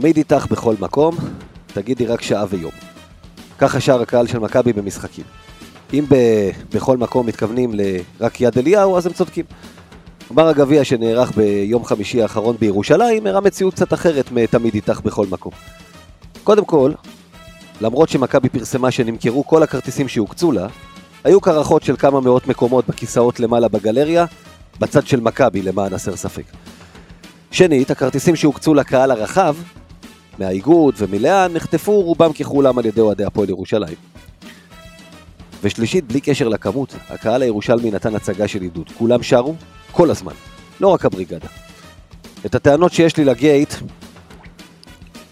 תמיד איתך בכל מקום, תגידי רק שעה ויום. ככה שר הקהל של מכבי במשחקים. אם ב- בכל מקום מתכוונים לרק יד אליהו, אז הם צודקים. גמר הגביע שנערך ביום חמישי האחרון בירושלים הראה מציאות קצת אחרת מתמיד איתך בכל מקום. קודם כל, למרות שמכבי פרסמה שנמכרו כל הכרטיסים שהוקצו לה, היו קרחות של כמה מאות מקומות בכיסאות למעלה בגלריה, בצד של מכבי למען הסר ספק. שנית, הכרטיסים שהוקצו לקהל הרחב, מהאיגוד ומלאן, נחטפו רובם ככולם על ידי אוהדי הפועל ירושלים. ושלישית, בלי קשר לכמות, הקהל הירושלמי נתן הצגה של עידוד. כולם שרו, כל הזמן, לא רק הבריגדה. את הטענות שיש לי לגייט,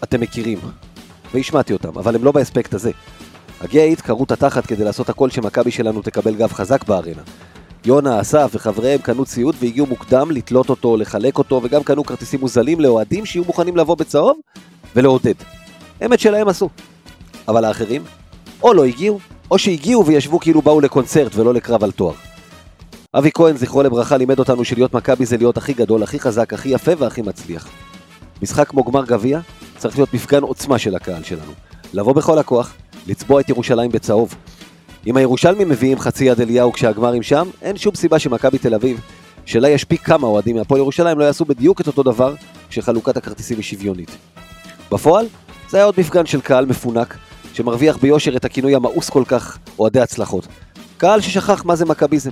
אתם מכירים, והשמעתי אותם, אבל הם לא באספקט הזה. הגייט קראו את התחת כדי לעשות הכל שמכבי שלנו תקבל גב חזק בארנה. יונה, אסף וחבריהם קנו ציוד והגיעו מוקדם לתלות אותו, לחלק אותו, וגם קנו כרטיסים מוזלים לאוהדים שיהיו מוכנים לבוא בצהוב ולעודד. את שלהם עשו. אבל האחרים, או לא הגיעו, או שהגיעו וישבו כאילו באו לקונצרט ולא לקרב על תואר. אבי כהן, זכרו לברכה, לימד אותנו שלהיות מכבי זה להיות הכי גדול, הכי חזק, הכי יפה והכי מצליח. משחק כמו גמר גביע צריך להיות מפגן עוצמה של הקהל שלנו. לבוא בכל הכוח, לצבוע את ירושלים בצהוב. אם הירושלמים מביאים חצי יד אליהו כשהגמרים שם, אין שום סיבה שמכבי תל אביב, שלה יש פי כמה אוהדים מהפועל ירושלים, לא יעשו בדיוק את אותו דבר כשחלוקת הכרטיסים היא שוויונית. בפועל, זה היה עוד מפגן של קהל מפונק, שמרוויח ביושר את הכינוי המאוס כל כך, אוהדי הצלחות. קהל ששכח מה זה מכביזם.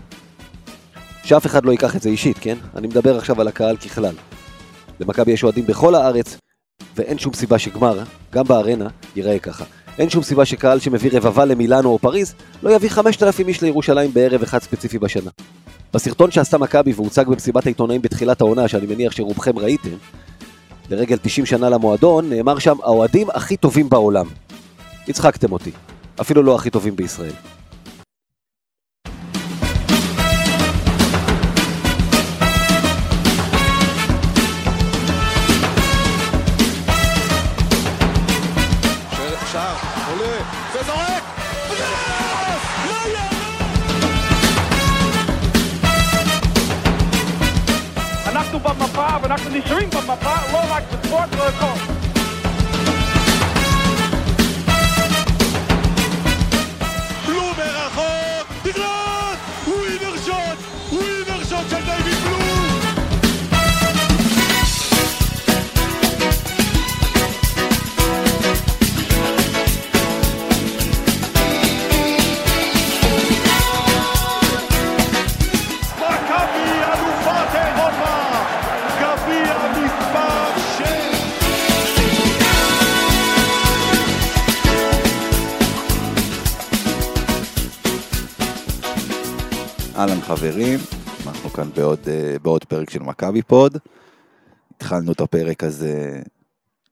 שאף אחד לא ייקח את זה אישית, כן? אני מדבר עכשיו על הקהל ככלל. למכבי יש אוהדים בכל הארץ, ואין שום סיבה שגמר, גם בארנה, ייראה ככה. אין שום סיבה שקהל שמביא רבבה למילאנו או פריז, לא יביא 5,000 איש לירושלים בערב אחד ספציפי בשנה. בסרטון שעשתה מכבי והוצג במסיבת העיתונאים בתחילת העונה, שאני מניח שרובכם ראיתם, לרגל 90 שנה למועדון, נאמר שם, האוהדים הכי טובים בעולם. הצחקתם אותי. אפילו לא הכי טובים בישראל. בעוד, אה, בעוד פרק של מכבי פוד. התחלנו את הפרק הזה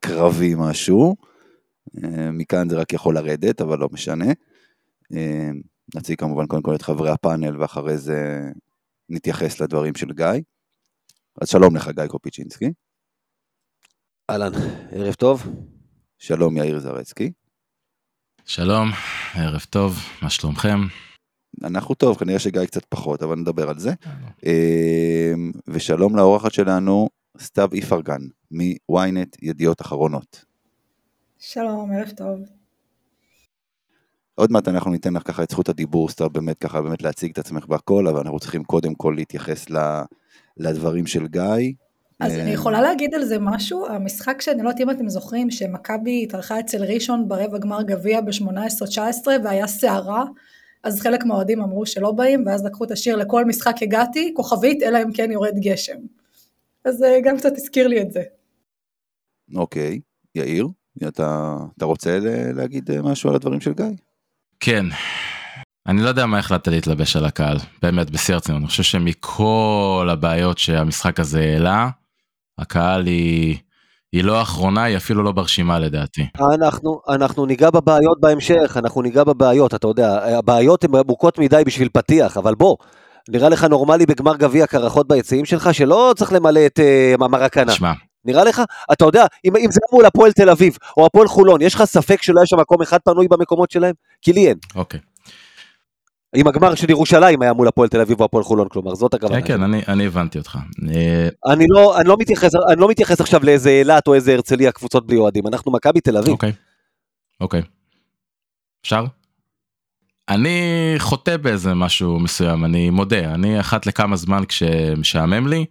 קרבי משהו, אה, מכאן זה רק יכול לרדת, אבל לא משנה. אה, נציג כמובן קודם כל את חברי הפאנל, ואחרי זה נתייחס לדברים של גיא. אז שלום לך גיא קופיצ'ינסקי, אהלן, ערב טוב. שלום יאיר זרצקי. שלום, ערב טוב, מה שלומכם? אנחנו טוב, כנראה שגיא קצת פחות, אבל נדבר על זה. אה, ושלום לאורחת שלנו, סתיו איפרגן, מ-ynet ידיעות אחרונות. שלום, ערב טוב. עוד מעט אנחנו ניתן לך ככה את זכות הדיבור, סתיו, באמת ככה, באמת להציג את עצמך בהכל, אבל אנחנו צריכים קודם כל להתייחס ל, לדברים של גיא. אז אה, אני יכולה להגיד על זה משהו, המשחק שאני לא יודעת אם אתם זוכרים, שמכבי התארחה אצל ראשון ברבע גמר גביע ב-18-19 והיה סערה, אז חלק מהאוהדים אמרו שלא באים, ואז לקחו את השיר לכל משחק הגעתי, כוכבית, אלא אם כן יורד גשם. אז זה גם קצת הזכיר לי את זה. אוקיי, יאיר, אתה, אתה רוצה להגיד אה, משהו על הדברים של גיא? כן, אני לא יודע מה החלטת להתלבש על הקהל, באמת, בשיא הרצינות. אני חושב שמכל הבעיות שהמשחק הזה העלה, הקהל היא, היא לא האחרונה, היא אפילו לא ברשימה לדעתי. אנחנו, אנחנו ניגע בבעיות בהמשך, אנחנו ניגע בבעיות, אתה יודע, הבעיות הן עמוקות מדי בשביל פתיח, אבל בוא, נראה לך נורמלי בגמר גביע קרחות ביציעים שלך, שלא צריך למלא את uh, מרקנה. שמע, נראה לך? אתה יודע, אם, אם זה מול הפועל תל אביב, או הפועל חולון, יש לך ספק שלא היה שם מקום אחד פנוי במקומות שלהם? כי לי אין. אוקיי. אם הגמר של ירושלים היה מול הפועל תל אביב או הפועל חולון, כלומר, זאת הכוונה. כן, כן, אני, אני הבנתי אותך. אה, אני לא, אני, לא מתייחס, אני לא מתייחס עכשיו לאיזה אילת או איזה הרצליה, קבוצות בלי אוהדים, אנחנו מכבי תל אביב. אוקיי, אוקיי. אפשר? אני חוטא באיזה משהו מסוים, אני מודה, אני אחת לכמה זמן כשמשעמם לי,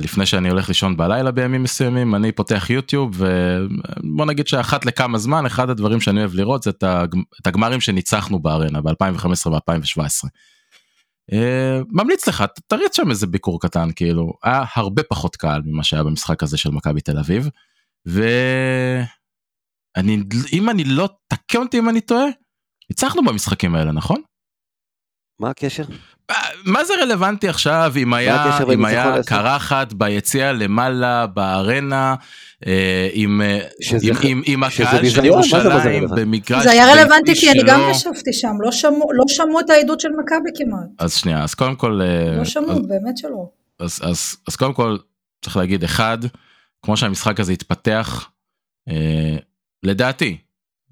לפני שאני הולך לישון בלילה בימים מסוימים, אני פותח יוטיוב ובוא נגיד שאחת לכמה זמן, אחד הדברים שאני אוהב לראות זה את הג- את הגמרים שניצחנו בארנה ב-2015 ו-2017. ממליץ לך, תריץ שם איזה ביקור קטן, כאילו, היה הרבה פחות קהל ממה שהיה במשחק הזה של מכבי תל אביב, ואני, אם אני לא, תקן אותי אם אני טועה, ניצחנו במשחקים האלה, נכון? מה הקשר? אה, מה זה רלוונטי עכשיו אם היה אם היה? קרחת ביציע למעלה בארנה אה, עם אה, שזה- עם- עם- עם הקהל של ירושלים? במגרש זה היה רלוונטי כי אני גם. ישבתי שם, לא שמעו- לא שמעו את העדות של מכבי כמעט. אז שנייה אז קודם כל לא אז- שמעו, באמת שלא. אז, אז, אז קודם כל צריך להגיד אחד כמו שהמשחק הזה התפתח אה, לדעתי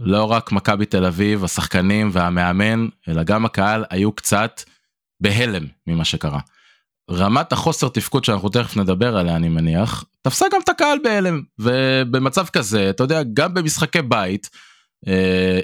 לא רק מכבי תל אביב השחקנים והמאמן אלא גם הקהל היו קצת בהלם ממה שקרה. רמת החוסר תפקוד שאנחנו תכף נדבר עליה אני מניח תפסה גם את הקהל בהלם ובמצב כזה אתה יודע גם במשחקי בית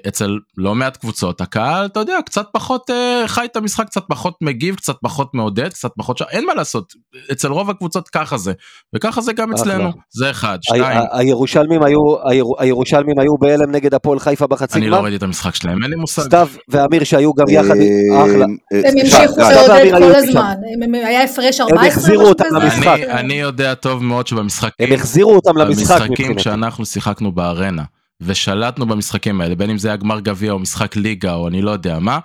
אצל לא מעט קבוצות הקהל אתה יודע קצת פחות אה, חי את המשחק קצת פחות מגיב קצת פחות מעודד קצת פחות ש... אין מה לעשות אצל רוב הקבוצות ככה זה וככה זה גם אחלה. אצלנו זה אחד ה- שתיים ה- הירושלמים היו, הירו- הירושלמים היו בהלם נגד הפועל חיפה בחצי אני לא גמר? ראיתי את המשחק שלהם אין לי מושג. סתיו ואמיר שהיו גם יחד, אה, אחלה. אה, הם המשיכו לעודד כל. הזמן. הם- הם- היה הפרש 14 החזירו אותם. למשחק. אני, יודע טוב מאוד שבמשחקים הם החזירו אותם למשחק במשחקים מבחינתי. כשאנחנו שיחקנו בארנה ושלטנו במשחקים האלה בין אם זה היה גמר גביע או משחק ליגה או אני לא יודע מה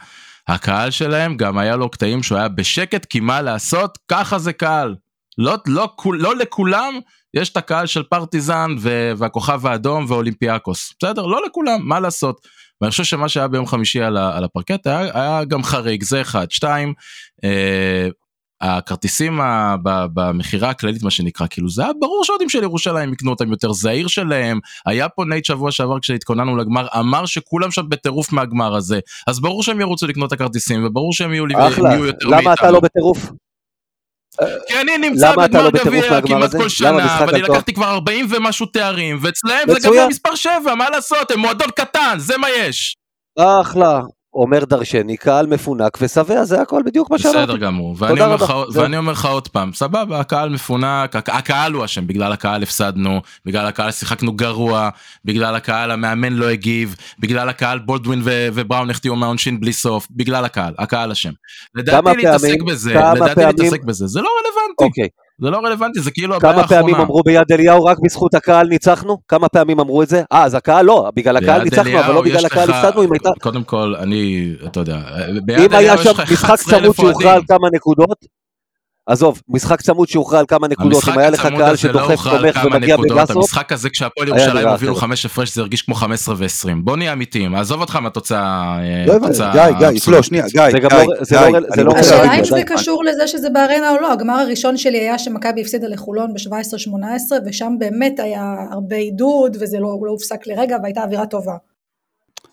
הקהל שלהם גם היה לו קטעים שהוא היה בשקט כי מה לעשות ככה זה קהל לא, לא, כול- לא לכולם יש את הקהל של פרטיזן ו- והכוכב האדום ואולימפיאקוס בסדר לא לכולם מה לעשות. ואני חושב שמה שהיה ביום חמישי על, על הפרקט היה, היה גם חריג זה אחד שתיים. אה, הכרטיסים במכירה הכללית מה שנקרא כאילו זה היה ברור שהאוהדים של ירושלים יקנו אותם יותר זה העיר שלהם היה פה נייט שבוע שעבר כשהתכוננו לגמר אמר שכולם שם בטירוף מהגמר הזה אז ברור שהם ירוצו לקנות את הכרטיסים וברור שהם יהיו, אחלה, יהיו יותר למה אתה לא בטירוף? כי אני נמצא אתה בגמר לא גביע כמעט? כל שנה ואני? לקחתי כבר 40 ומשהו תארים ואצלהם זה. גביע מספר 7 מה לעשות הם מועדון קטן זה מה יש. אחלה. אומר דרשני, קהל מפונק ושבע, זה הכל בדיוק מה שאמרתי. בסדר גמור ואני אומר. לך, זהו. ואני אומר לך עוד פעם סבבה הקהל מפונק הק- הקהל הוא אשם בגלל הקהל הפסדנו בגלל הקהל שיחקנו גרוע בגלל הקהל המאמן לא הגיב בגלל הקהל בולדווין ו- ובראון החטיאו מהעונשין בלי סוף בגלל הקהל הקהל אשם. לדעתי להתעסק בזה לדעתי להתעסק בזה זה לא רלוונטי אוקיי. זה לא רלוונטי זה כאילו הבעיה כמה פעמים האחרונה. אמרו ביד אליהו רק בזכות הקהל ניצחנו? כמה פעמים אמרו את זה? אה, אז הקהל לא, בגלל הקהל ניצחנו, אבל לא בגלל הקהל הפסדנו, אם הייתה... קודם כל אני אתה יודע ביד אם היה אליהו שם יש לך משחק 11,000 צמוד שהוכרע על אוהדים. כמה נקודות, עזוב, משחק צמוד שהוכרע על כמה נקודות, אם היה לך קהל לא שדוחף, תומך ומגיע בגסו, המשחק הזה כשהפועל ירושלים הובילו. חמש הפרש זה הרגיש כמו 15 ו-20 בוא נהיה אמיתיים עזוב אותך מהתוצאה אה, לא גיא, גיא. לא, שנייה, גיא, זה לא- לא- לא השאלה אם זה. קשור לזה שזה בארנה או לא, הגמר הראשון שלי היה שמכבי הפסידה לחולון ב-17-18 ושם באמת היה הרבה עידוד וזה לא לא הופסק לרגע והייתה אווירה טובה.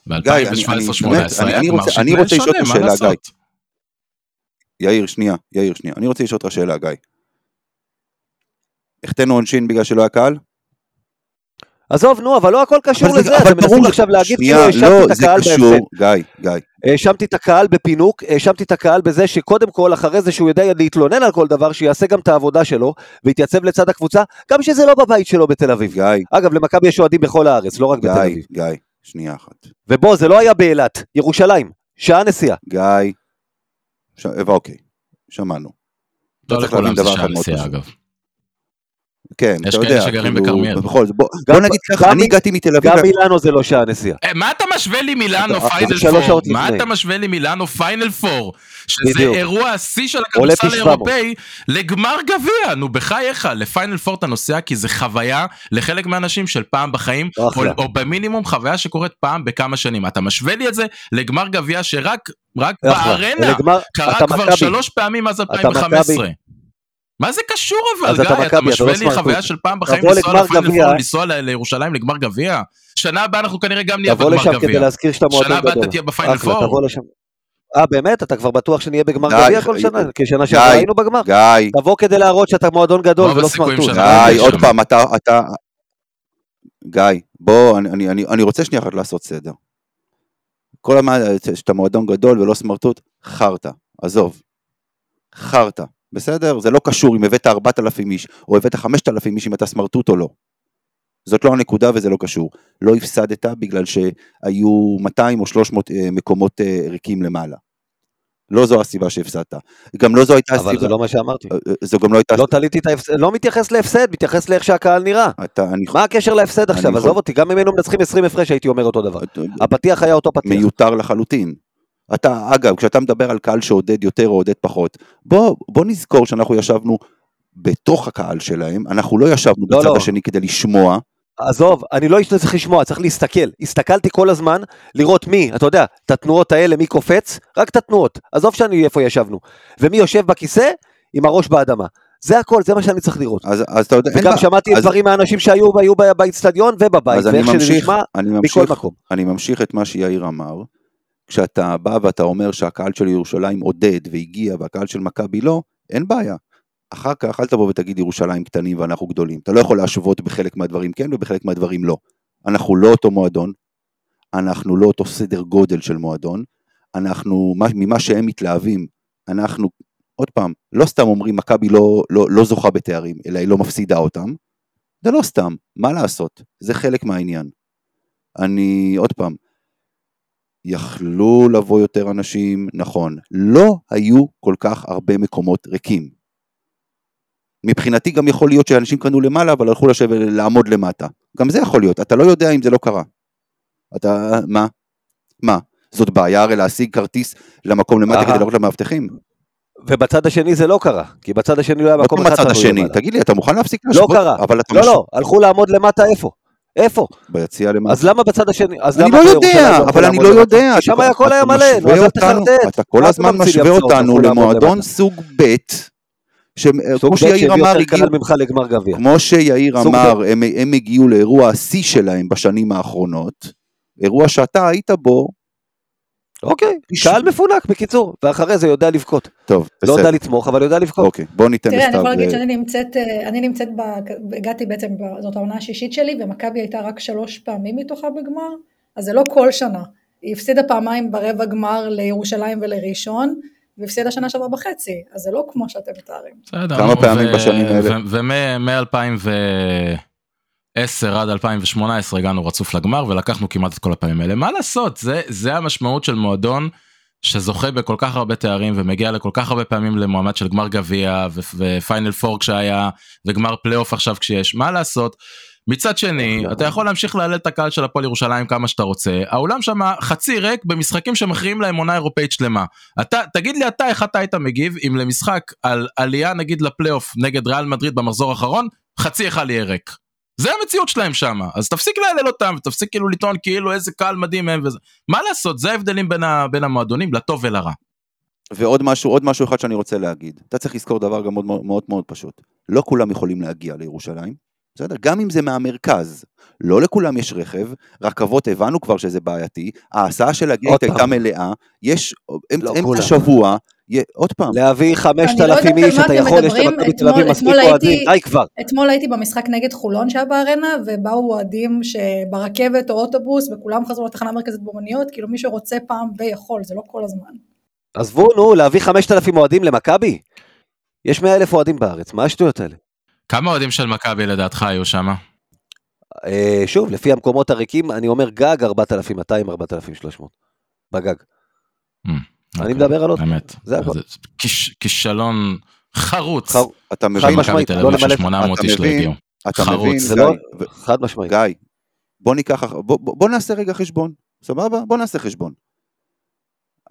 גיא, אני- אני- ב-2017-2018 באמת, אני- היה אני גמר שונה, מה. לעשות? יאיר, שנייה, יאיר, שנייה. אני רוצה לשאול אותך שאלה, גיא. החטאנו עונשין בגלל שלא היה קהל? עזוב, נו, אבל לא הכל קשור אבל זה- לזה, אתם מנסים עכשיו להגיד שנייה, כאילו האשמתי לא, את זה הקהל קשור, בהפסד. גיא, גיא. האשמתי את הקהל בפינוק, האשמתי את הקהל בזה שקודם כל, אחרי זה שהוא יודע להתלונן על כל דבר, שיעשה גם את העבודה שלו, ויתייצב לצד הקבוצה, גם שזה לא בבית שלו בתל אביב. גיא, אגב, למכבי יש אוהדים בכל הארץ, לא רק בתל גיא, אביב. גיא, שנייה אחת. ובוא, זה לא היה באילת, ירושלים, שעה נסיעה. גיא, ש... אוקיי, שמענו. לא לכולם זה מאוד נסיעה. אגב. כן, יש אתה כאלה יודע, שגרים כאילו, בכרמיאל. בכל זאת, בוא נגיד ככה, אני הגעתי מתל אביב, גם מילאנו זה לא שעה נסיעה. אה, מה אתה משווה לי מילאנו אבל פיינל פור? מה. אתה משווה לי מילאנו פיינל פור? שזה. אירוע השיא של הכדורסל פי 700. האירופאי לגמר גביע, נו בחייך, לפיינל פור אתה נוסע כי זה חוויה לחלק מהאנשים של פעם בחיים, או, במינימום חוויה שקורית פעם בכמה שנים. אתה משווה לי את זה לגמר גביע שרק. בארנה קרה כבר. שלוש פעמים מאז מכבי. 2015. מה זה קשור אבל אז גיא, אתה אתה משווה לא לי. חוויה של פעם בחיים תבוא לנסוע לפיינל גביע. פור, לנסוע ל- לירושלים לגמר גביע? שנה הבאה אנחנו כנראה גם נהיה תבוא בגמר לשם כדי גביע. להזכיר שאתה שנה מועדון הבאה גדול. אתה תהיה בפיינל פור. תבוא. אה, באמת? אתה כבר בטוח שנהיה בגמר גביע כל שנה? כי שנה שעברה היינו בגמר. גיא, תבוא כדי להראות שאתה מועדון גדול ולא סמרטוט. גיא, יש עוד. פעם, אתה, אתה, גיא, בוא, אני, אני, אני, אני רוצה שנייה אחת לעשות סדר. כל הזמן שאתה מועדון גדול ולא סמרטוט, חרטא, עזוב. חרטא, בסדר? זה לא קשור אם הבאת 4,000 איש או הבאת 5,000 איש אם אתה סמרטוט או לא. זאת לא הנקודה וזה לא קשור. לא הפסדת בגלל שהיו 200 או 300 אה, מקומות אה, ריקים למעלה. לא זו הסיבה שהפסדת. גם לא זו הייתה אבל הסיבה. זה לא מה שאמרתי. אה, זו גם לא הייתה... לא תליתי את ההפסד, לא מתייחס להפסד, מתייחס לאיך שהקהל נראה. אתה, אני, מה הקשר להפסד עכשיו? עזוב אותי, גם אם היינו מנצחים 20 הפרש הייתי אומר אותו דבר. הפתיח היה אותו פתיח. מיותר לחלוטין. אתה, אגב, כשאתה מדבר על קהל שעודד יותר או עודד פחות, בוא, בוא נזכור שאנחנו ישבנו בתוך הקהל שלהם, אנחנו לא ישבנו לא, בצד לא. השני כדי לשמוע, עזוב, אני לא צריך לשמוע, צריך להסתכל. הסתכלתי כל הזמן לראות מי, אתה יודע, את התנועות האלה, מי קופץ, רק את התנועות. עזוב שאני איפה ישבנו. ומי יושב בכיסא עם הראש באדמה. זה הכל, זה מה שאני צריך לראות. אז, אז אתה יודע, אין וגם בעיה. שמעתי אז- דברים מהאנשים שהיו באיצטדיון ובבית, ואיך שזה נשמע מכל מקום. אני ממשיך את מה שיאיר אמר, כשאתה בא ואתה אומר שהקהל של ירושלים עודד והגיע והקהל של מכבי לא, אין בעיה. אחר כך אל תבוא ותגיד ירושלים קטנים ואנחנו גדולים. אתה לא יכול להשוות בחלק מהדברים כן ובחלק מהדברים לא. אנחנו לא אותו מועדון, אנחנו לא אותו סדר גודל של מועדון, אנחנו, מה- ממה שהם מתלהבים, אנחנו, עוד פעם, לא סתם אומרים מכבי לא, לא, לא זוכה בתארים, אלא היא לא מפסידה אותם, זה לא סתם, מה לעשות, זה חלק מהעניין. אני, עוד פעם, יכלו לבוא יותר אנשים, נכון, לא היו כל כך הרבה מקומות ריקים. מבחינתי גם יכול להיות שאנשים קנו למעלה, אבל הלכו לשבת, לעמוד למטה. גם זה יכול להיות, אתה לא יודע אם זה לא קרה. אתה, מה? מה? זאת בעיה הרי להשיג כרטיס למקום למטה אהה. כדי לראות למאבטחים? ובצד השני זה לא קרה, כי בצד השני לא היה עוד מקום אחד הצד פנוי השני. תגיד לי, אתה מוכן להפסיק לא? קרה. לא, לא, הלכו לעמוד למטה איפה? איפה? ביציע למטה. אז למה בצד השני? אז אני למה לא יודע, אבל אני לא? יודע. שם היה הכל אתה היה מלא, נו, משווה אז אל תחרטט. אתה כל הזמן משווה? אותנו למועדון. סוג ב', שכמו סוג ב' שיאיר אמר, הגיעו, קהל ממך לגמר גביע. כמו שיאיר אמר, הם, הם הגיעו לאירוע השיא שלהם בשנים האחרונות, אירוע שאתה היית בו, אוקיי, קהל מפונק בקיצור, ואחרי זה יודע לבכות. טוב, לא יודע בסדר, לתמוך, אבל יודע לבכות. אוקיי, בוא ניתן תראה, אני לסתיו, יכולה להגיד שאני נמצאת, אה, אני נמצאת, ב- הגעתי בעצם, ב- זאת העונה השישית שלי, ומכבי הייתה רק שלוש פעמים מתוכה בגמר, אז זה לא כל שנה. היא הפסידה פעמיים ברבע גמר לירושלים ולראשון, והפסידה שנה שעברה בחצי, אז זה לא כמו שאתם מתארים. בסדר. כמה פעמים בשנים האלה? ומ-2010 עד 2018 הגענו רצוף לגמר ולקחנו כמעט את כל הפעמים האלה. מה לעשות, זה, זה המשמעות של מועדון שזוכה בכל כך הרבה תארים ומגיע לכל כך הרבה פעמים למועמד של גמר גביע ופיינל פור כשהיה וגמר פלייאוף עכשיו כשיש. מה לעשות? מצד שני, אתה יכול להמשיך להלל את הקהל של הפועל ירושלים כמה שאתה רוצה, האולם שם חצי ריק במשחקים שמכריעים להם עונה אירופאית שלמה. אתה, תגיד לי אתה איך אתה היית מגיב אם למשחק על עלייה נגיד לפלייאוף נגד ריאל מדריד במחזור האחרון, חצי אחד יהיה ריק. זה המציאות שלהם שם, אז תפסיק להלל אותם, ותפסיק כאילו לטעון כאילו איזה קהל מדהים הם וזה. מה לעשות, זה ההבדלים בין, ה, בין המועדונים, לטוב ולרע. ועוד משהו, עוד משהו אחד שאני רוצה להגיד. אתה צריך לזכור דבר גם מאוד מאוד מאוד, פשוט. לא כולם יכולים להגיע לירושלים, בסדר? גם אם זה מהמרכז. לא לכולם יש רכב, רכבות הבנו כבר שזה בעייתי, ההסעה של הגייט עוד הייתה. מלאה, יש אמצע לא אמצע. שבוע, עוד פעם, להביא אני לא 5,000 יודעת על איש, מה אתה אתם יכול, יש מדברים. למכבי תל אביב מספיק אוהדים, די כבר. אתמול הייתי במשחק נגד חולון שהיה בארנה, ובאו אוהדים שברכבת או אוטובוס, וכולם חזרו לתחנה המרכזית במוניות, כאילו מי שרוצה פעם ויכול, זה לא כל הזמן. עזבו, נו, להביא 5,000 אוהדים למכבי? יש 100 אלף אוהדים בארץ, מה השטויות האלה? כמה אוהדים של מכבי לדעתך היו שם? אה, שוב, לפי המקומות הריקים, אני אומר גג 4,200, 4,300. בגג. אני מדבר על עוד. באמת. זה הכל. כיש- כישלון חרוץ. חר- אתה מבין, לא ש-800 אתה לא מבין? הגיעו. אתה חרוץ. מבין, גיא, לא- ו- חד משמעית. גיא, בוא ניקח, בוא, בוא, נעשה רגע חשבון, סבבה? בוא נעשה חשבון.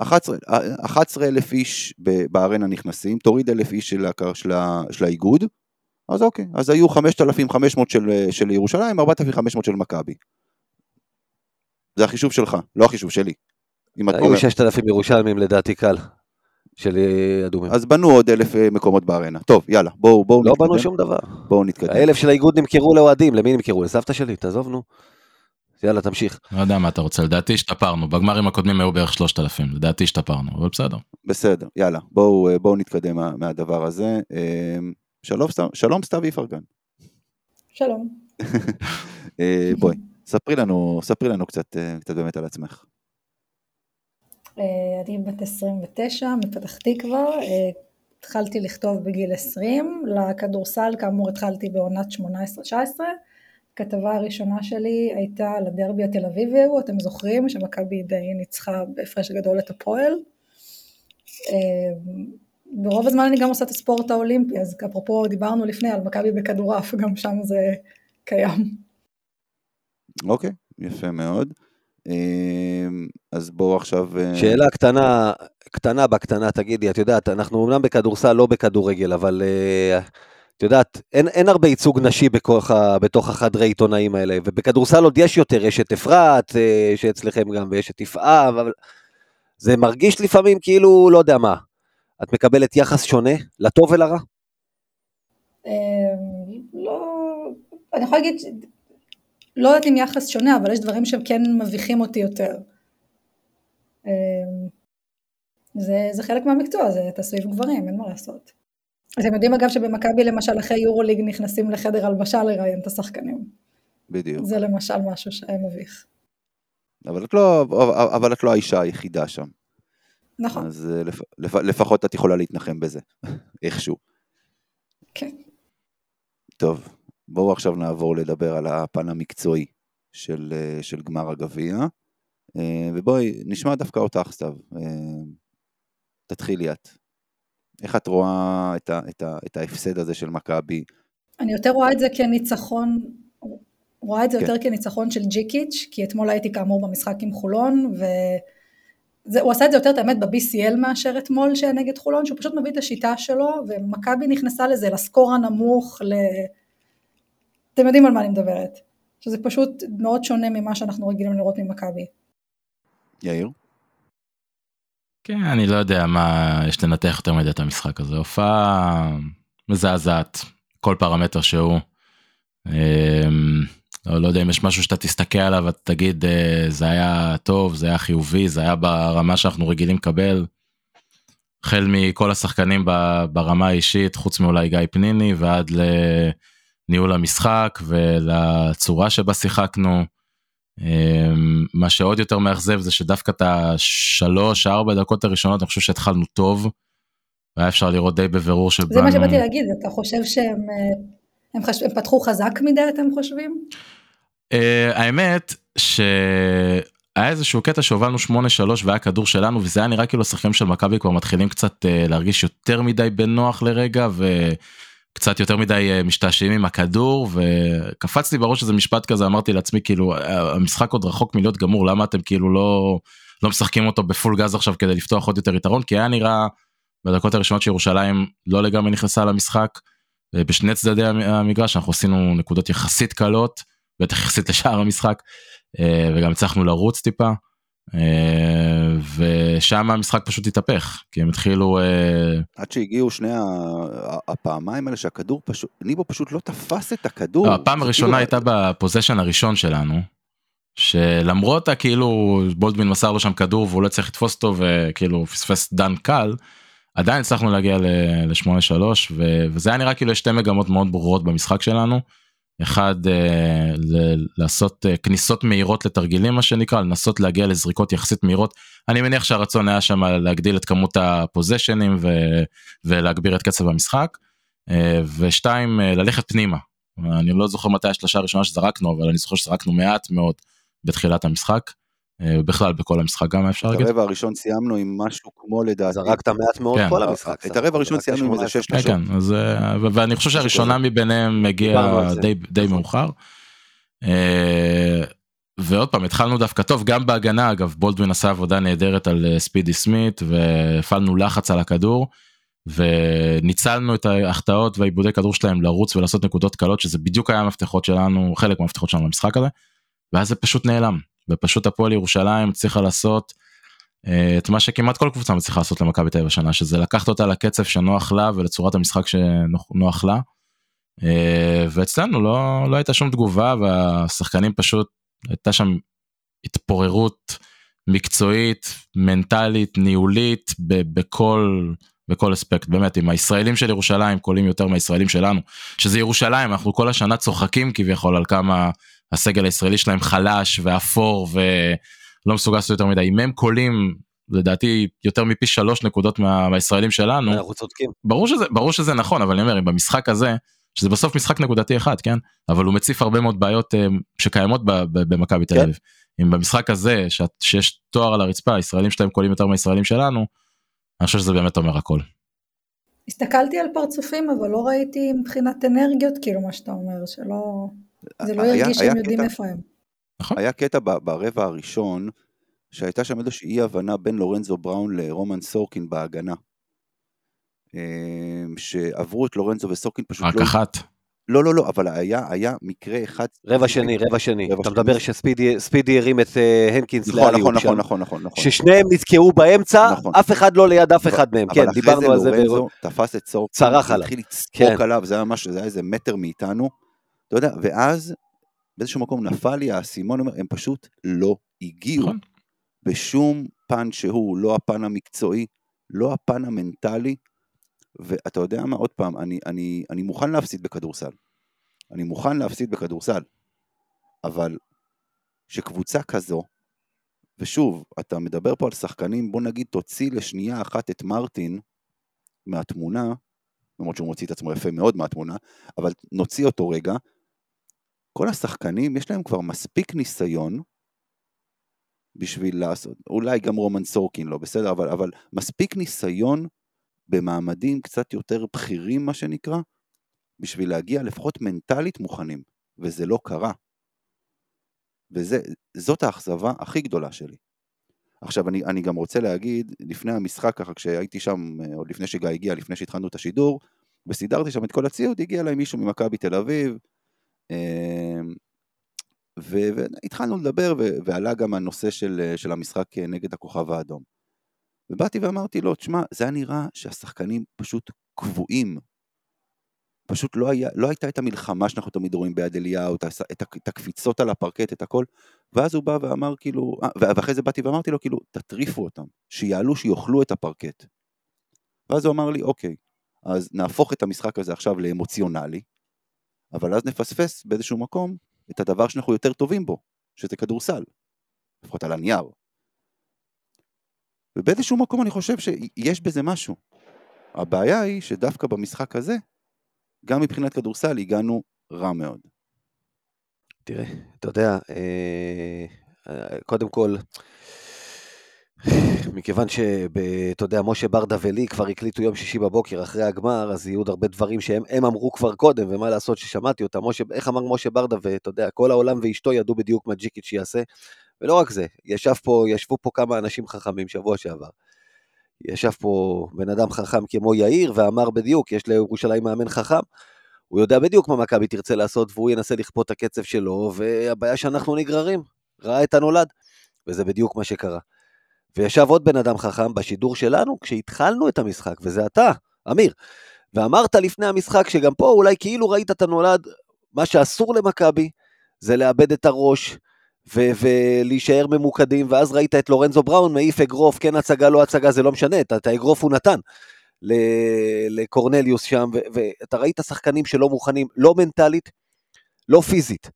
11 אלף איש בארנה נכנסים, תוריד אלף איש של, הקר, של, ה, של האיגוד, אז אוקיי, אז היו 5,500 של, של ירושלים, 4,500 של מכבי. זה החישוב שלך, לא החישוב שלי. אם אומר, היו 6,000 ירושלמים לדעתי קל. של אה, אדומים. אז בנו עוד אלף אה, מקומות בארנה. טוב, יאללה, בואו בואו לא נתקדם. בנו שום דבר. בואו נתקדם. האלף של האיגוד נמכרו לאוהדים, למי נמכרו? לסבתא שלי, תעזוב נו. יאללה, תמשיך. לא יודע מה אתה רוצה, לדעתי השתפרנו, בגמרים הקודמים היו בערך 3,000, לדעתי השתפרנו, אבל בסדר. בסדר, יאללה, בואו אה, בואו נתקדם מה- מהדבר הזה. אה, שלום, שלום סתיו איפרגן. שלום. בואי, ספרי לנו, ספרי לנו קצת, קצת באמת על עצמך. אה, אני בת 29 מפתח תקווה, אה, התחלתי לכתוב בגיל 20, לכדורסל כאמור התחלתי בעונת 18-19, הכתבה הראשונה שלי הייתה על הדרבי התל אביבי אתם זוכרים שמכבי די ניצחה בהפרש גדול את הפועל. אה, ברוב הזמן אני גם עושה את הספורט האולימפי, אז אפרופו דיברנו לפני על מכבי בכדורעף, גם שם זה קיים. אוקיי, יפה מאוד. אה, אז בואו עכשיו... אה, שאלה קטנה, קטנה בקטנה, תגידי, את יודעת, אנחנו אמנם בכדורסל, לא בכדורגל, אבל אה, את יודעת, אין, אין הרבה ייצוג נשי בכוח, ה- בתוך החדרי עיתונאים האלה, ובכדורסל עוד יש יותר, יש את אפרת, אה, שאצלכם גם, ויש את יפעם, אבל זה מרגיש לפעמים כאילו, לא יודע מה, את מקבלת יחס שונה, לטוב ולרע? אמ, לא, אני יכולה להגיד, לא יודעת אם יחס שונה, אבל יש דברים שהם כן מביכים אותי יותר. אמ, זה, זה חלק מהמקצוע, זה אתה סביב גברים, אין מה לעשות. אתם יודעים אגב שבמכבי למשל אחרי יורוליג נכנסים לחדר הלבשה לראיין את השחקנים. בדיוק. זה למשל משהו שמביך. אבל את לא, אבל את לא האישה היחידה שם. נכון, אז אה, לפ, לפ, לפחות את יכולה להתנחם בזה, איכשהו. כן. טוב, בואו עכשיו נעבור לדבר על הפן המקצועי של, אה, של גמר הגביע. אה, ובואי, נשמע דווקא אותך, סתיו. אה, תתחילי את. איך את רואה את, ה, את, ה, את ההפסד הזה של מכבי? אני יותר רואה את זה כניצחון, רואה את זה כן. יותר כניצחון של ג'יקיץ', כי אתמול הייתי כאמור במשחק עם חולון, והוא עשה את זה יותר, את האמת, ב-BCL מאשר אתמול שהיה נגד חולון, שהוא פשוט מביא את השיטה שלו, ומכבי נכנסה לזה, לסקור הנמוך, ל... אתם יודעים על מה אני מדברת. שזה פשוט מאוד שונה ממה שאנחנו רגילים לראות ממכבי. יאיר? כן, אני לא יודע מה יש לנתח יותר מדי את המשחק הזה. הופעה מזעזעת, כל פרמטר שהוא. אמ, לא, לא יודע אם יש משהו שאתה תסתכל עליו ואתה תגיד אה, זה היה טוב, זה היה חיובי, זה היה ברמה שאנחנו רגילים לקבל. החל מכל השחקנים ב- ברמה האישית, חוץ מאולי גיא פניני, ועד לניהול המשחק ולצורה שבה שיחקנו. אמ, מה שעוד יותר מאכזב זה שדווקא את השלוש ארבע דקות הראשונות אני חושב שהתחלנו טוב. והיה אפשר לראות די בבירור שבאנו. זה מה שבאתי להגיד, אתה חושב שהם אה, הם חש... הם פתחו חזק מדי, אתם חושבים? Uh, האמת שהיה איזשהו קטע שהובלנו 8-3 והיה כדור שלנו וזה היה נראה כאילו השחקנים של מכבי כבר מתחילים קצת uh, להרגיש יותר מדי בנוח לרגע וקצת יותר מדי uh, משתעשעים עם הכדור וקפץ לי בראש איזה משפט כזה אמרתי לעצמי כאילו המשחק עוד רחוק מלהיות גמור למה אתם כאילו לא לא משחקים אותו בפול גז עכשיו כדי לפתוח עוד יותר יתרון כי היה נראה בדקות הראשונות שירושלים לא לגמרי נכנסה למשחק. בשני צדדי המגרש אנחנו עשינו נקודות יחסית קלות בטח יחסית לשאר המשחק אה, וגם הצלחנו לרוץ טיפה אה, ושם המשחק פשוט התהפך כי הם התחילו אה, עד שהגיעו שני הפעמיים האלה שהכדור פשוט, ניבו פשוט לא תפס את הכדור. לא, הפעם הראשונה כאילו- הייתה בפוזיישן הראשון שלנו שלמרות הכאילו בולדווין מסר לו שם כדור והוא לא צריך לתפוס אותו וכאילו פספס דן קל. עדיין הצלחנו להגיע ל-8-3 וזה היה נראה כאילו יש שתי מגמות מאוד ברורות במשחק שלנו. אחד אה, לעשות אה, כניסות מהירות לתרגילים מה שנקרא לנסות להגיע לזריקות יחסית מהירות אני מניח שהרצון היה שם להגדיל את כמות הפוזיישנים ו- ולהגביר את קצב המשחק. אה, ושתיים אה, ללכת פנימה. אני לא זוכר מתי השלושה הראשונה שזרקנו אבל אני זוכר שזרקנו מעט מאוד בתחילת המשחק. אה, בכלל בכל המשחק גם אפשר את להגיד. הרבע הראשון סיימנו עם משהו כמו לדעתי. זרקת מעט מאוד כן. כל המשחק. את הרבע הראשון סיימנו עם איזה 18. שש כן, פשוט. כן, אז, אה, ואני חושב שהראשונה מביניהם הגיעה זה. די, די נכון. מאוחר. אה, ועוד פעם התחלנו דווקא טוב גם בהגנה אגב בולדווין עשה עבודה נהדרת על ספידי סמית והפעלנו לחץ על הכדור וניצלנו את ההחטאות והעיבודי כדור שלהם לרוץ ולעשות נקודות קלות שזה בדיוק היה המפתחות שלנו חלק מהמפתחות שלנו למשחק הזה. ואז זה פשוט נעלם ופשוט הפועל ירושלים הצליחה לעשות אה, את מה שכמעט כל קבוצה מצליחה לעשות למכבי תל אביב השנה שזה לקחת אותה לקצב שנוח לה ולצורת המשחק שנוח לה. אה, ואצלנו לא לא הייתה שום תגובה והשחקנים פשוט הייתה שם התפוררות מקצועית, מנטלית, ניהולית, ב- בכל, בכל אספקט, באמת, עם הישראלים של ירושלים קולים יותר מהישראלים שלנו, שזה ירושלים, אנחנו כל השנה צוחקים כביכול על כמה הסגל הישראלי שלהם חלש ואפור ולא מסוגל לעשות יותר מדי, אם הם קולים לדעתי יותר מפי שלוש נקודות מה, מהישראלים שלנו, אנחנו צודקים. ברור שזה, ברור שזה נכון, אבל אני אומר, אם במשחק הזה, שזה בסוף משחק נקודתי אחד, כן? אבל הוא מציף הרבה מאוד בעיות אה, שקיימות ב- ב- במכבי תל כן. אביב. אם במשחק הזה, שאת, שיש תואר על הרצפה, הישראלים שלהם קולים יותר מהישראלים שלנו, אני חושב שזה באמת אומר הכל. הסתכלתי על פרצופים, אבל לא ראיתי מבחינת אנרגיות, כאילו מה שאתה אומר, שלא... זה לא הרגיש היה שהם יודעים קטע- איפה הם. היה קטע ב- ברבע הראשון, שהייתה שם איזושהי אי הבנה בין לורנזו בראון לרומן סורקין בהגנה. אה, שעברו את לורנזו וסורקין פשוט רק לא... אחת. לא, לא, לא, אבל היה, היה מקרה אחד... רבע שני, רבע שני. רבע אתה שני. מדבר שספידי ספידי הרים את אה, הנקינס נכון, לאליופ נכון, שם. נכון, נכון, נכון, נכון. ששניהם נתקעו באמצע, נכון. אף אחד לא ליד אף אחד מהם. אבל כן, אחרי דיברנו על זה. לורנזו ב- תפס את סורקין, צרח עליו. התחיל לצחוק כן. עליו, זה היה ממש, זה היה איזה מטר מאיתנו, אתה יודע, ואז באיזשהו מקום נפל לי האסימון, הם פשוט לא הגיעו. נכון. בשום פן שהוא, לא הפן המקצועי, לא הפן המנטלי, ואתה יודע מה, עוד פעם, אני, אני, אני מוכן להפסיד בכדורסל. אני מוכן להפסיד בכדורסל, אבל שקבוצה כזו, ושוב, אתה מדבר פה על שחקנים, בוא נגיד תוציא לשנייה אחת את מרטין מהתמונה, למרות שהוא מוציא את עצמו יפה מאוד מהתמונה, אבל נוציא אותו רגע, כל השחקנים יש להם כבר מספיק ניסיון בשביל לעשות, אולי גם רומן סורקין לא, בסדר, אבל, אבל מספיק ניסיון במעמדים קצת יותר בכירים, מה שנקרא, בשביל להגיע לפחות מנטלית מוכנים, וזה לא קרה. וזאת האכזבה הכי גדולה שלי. עכשיו, אני, אני גם רוצה להגיד, לפני המשחק, ככה כשהייתי שם, אה, עוד לפני שגיא הגיע, לפני שהתחלנו את השידור, וסידרתי שם את כל הציוד, הגיע אליי מישהו ממכבי תל אביב, והתחלנו לדבר, ועלה גם הנושא של, אה, של המשחק אה, נגד הכוכב האדום. ובאתי ואמרתי לו, תשמע, זה היה נראה שהשחקנים פשוט קבועים. פשוט לא, היה, לא הייתה את המלחמה שאנחנו תמיד רואים ביד אליהו, את, את, את הקפיצות על הפרקט, את הכל. ואז הוא בא ואמר כאילו, אה, ו- ואחרי זה באתי ואמרתי לו כאילו, תטריפו אותם, שיעלו, שיאכלו את הפרקט. ואז הוא אמר לי, אוקיי, אז נהפוך את המשחק הזה עכשיו לאמוציונלי, אבל אז נפספס באיזשהו מקום את הדבר שאנחנו יותר טובים בו, שזה כדורסל, לפחות על הנייר. ובאיזשהו מקום אני חושב שיש בזה משהו. הבעיה היא שדווקא במשחק הזה, גם מבחינת כדורסל הגענו רע מאוד. תראה, אתה יודע, אה, קודם כל, מכיוון שאתה יודע, משה ברדה ולי כבר הקליטו יום שישי בבוקר אחרי הגמר, אז יהיו עוד הרבה דברים שהם הם אמרו כבר קודם, ומה לעשות ששמעתי אותם. משה, איך אמר משה ברדה, ואתה יודע, כל העולם ואשתו ידעו בדיוק מה ג'יקיץ' יעשה. ולא רק זה, ישב פה, ישבו פה כמה אנשים חכמים שבוע שעבר. ישב פה בן אדם חכם כמו יאיר, ואמר בדיוק, יש לירושלים מאמן חכם. הוא יודע בדיוק מה מכבי תרצה לעשות, והוא ינסה לכפות את הקצב שלו, והבעיה שאנחנו נגררים. ראה את הנולד, וזה בדיוק מה שקרה. וישב עוד בן אדם חכם בשידור שלנו, כשהתחלנו את המשחק, וזה אתה, אמיר. ואמרת לפני המשחק שגם פה אולי כאילו ראית את הנולד, מה שאסור למכבי זה לאבד את הראש ו- ולהישאר ממוקדים, ואז ראית את לורנזו בראון מעיף אגרוף, כן הצגה, לא הצגה, זה לא משנה, את, האגרוף הוא נתן לקורנליוס שם, ואתה ראית שחקנים שלא מוכנים, לא מנטלית, לא פיזית,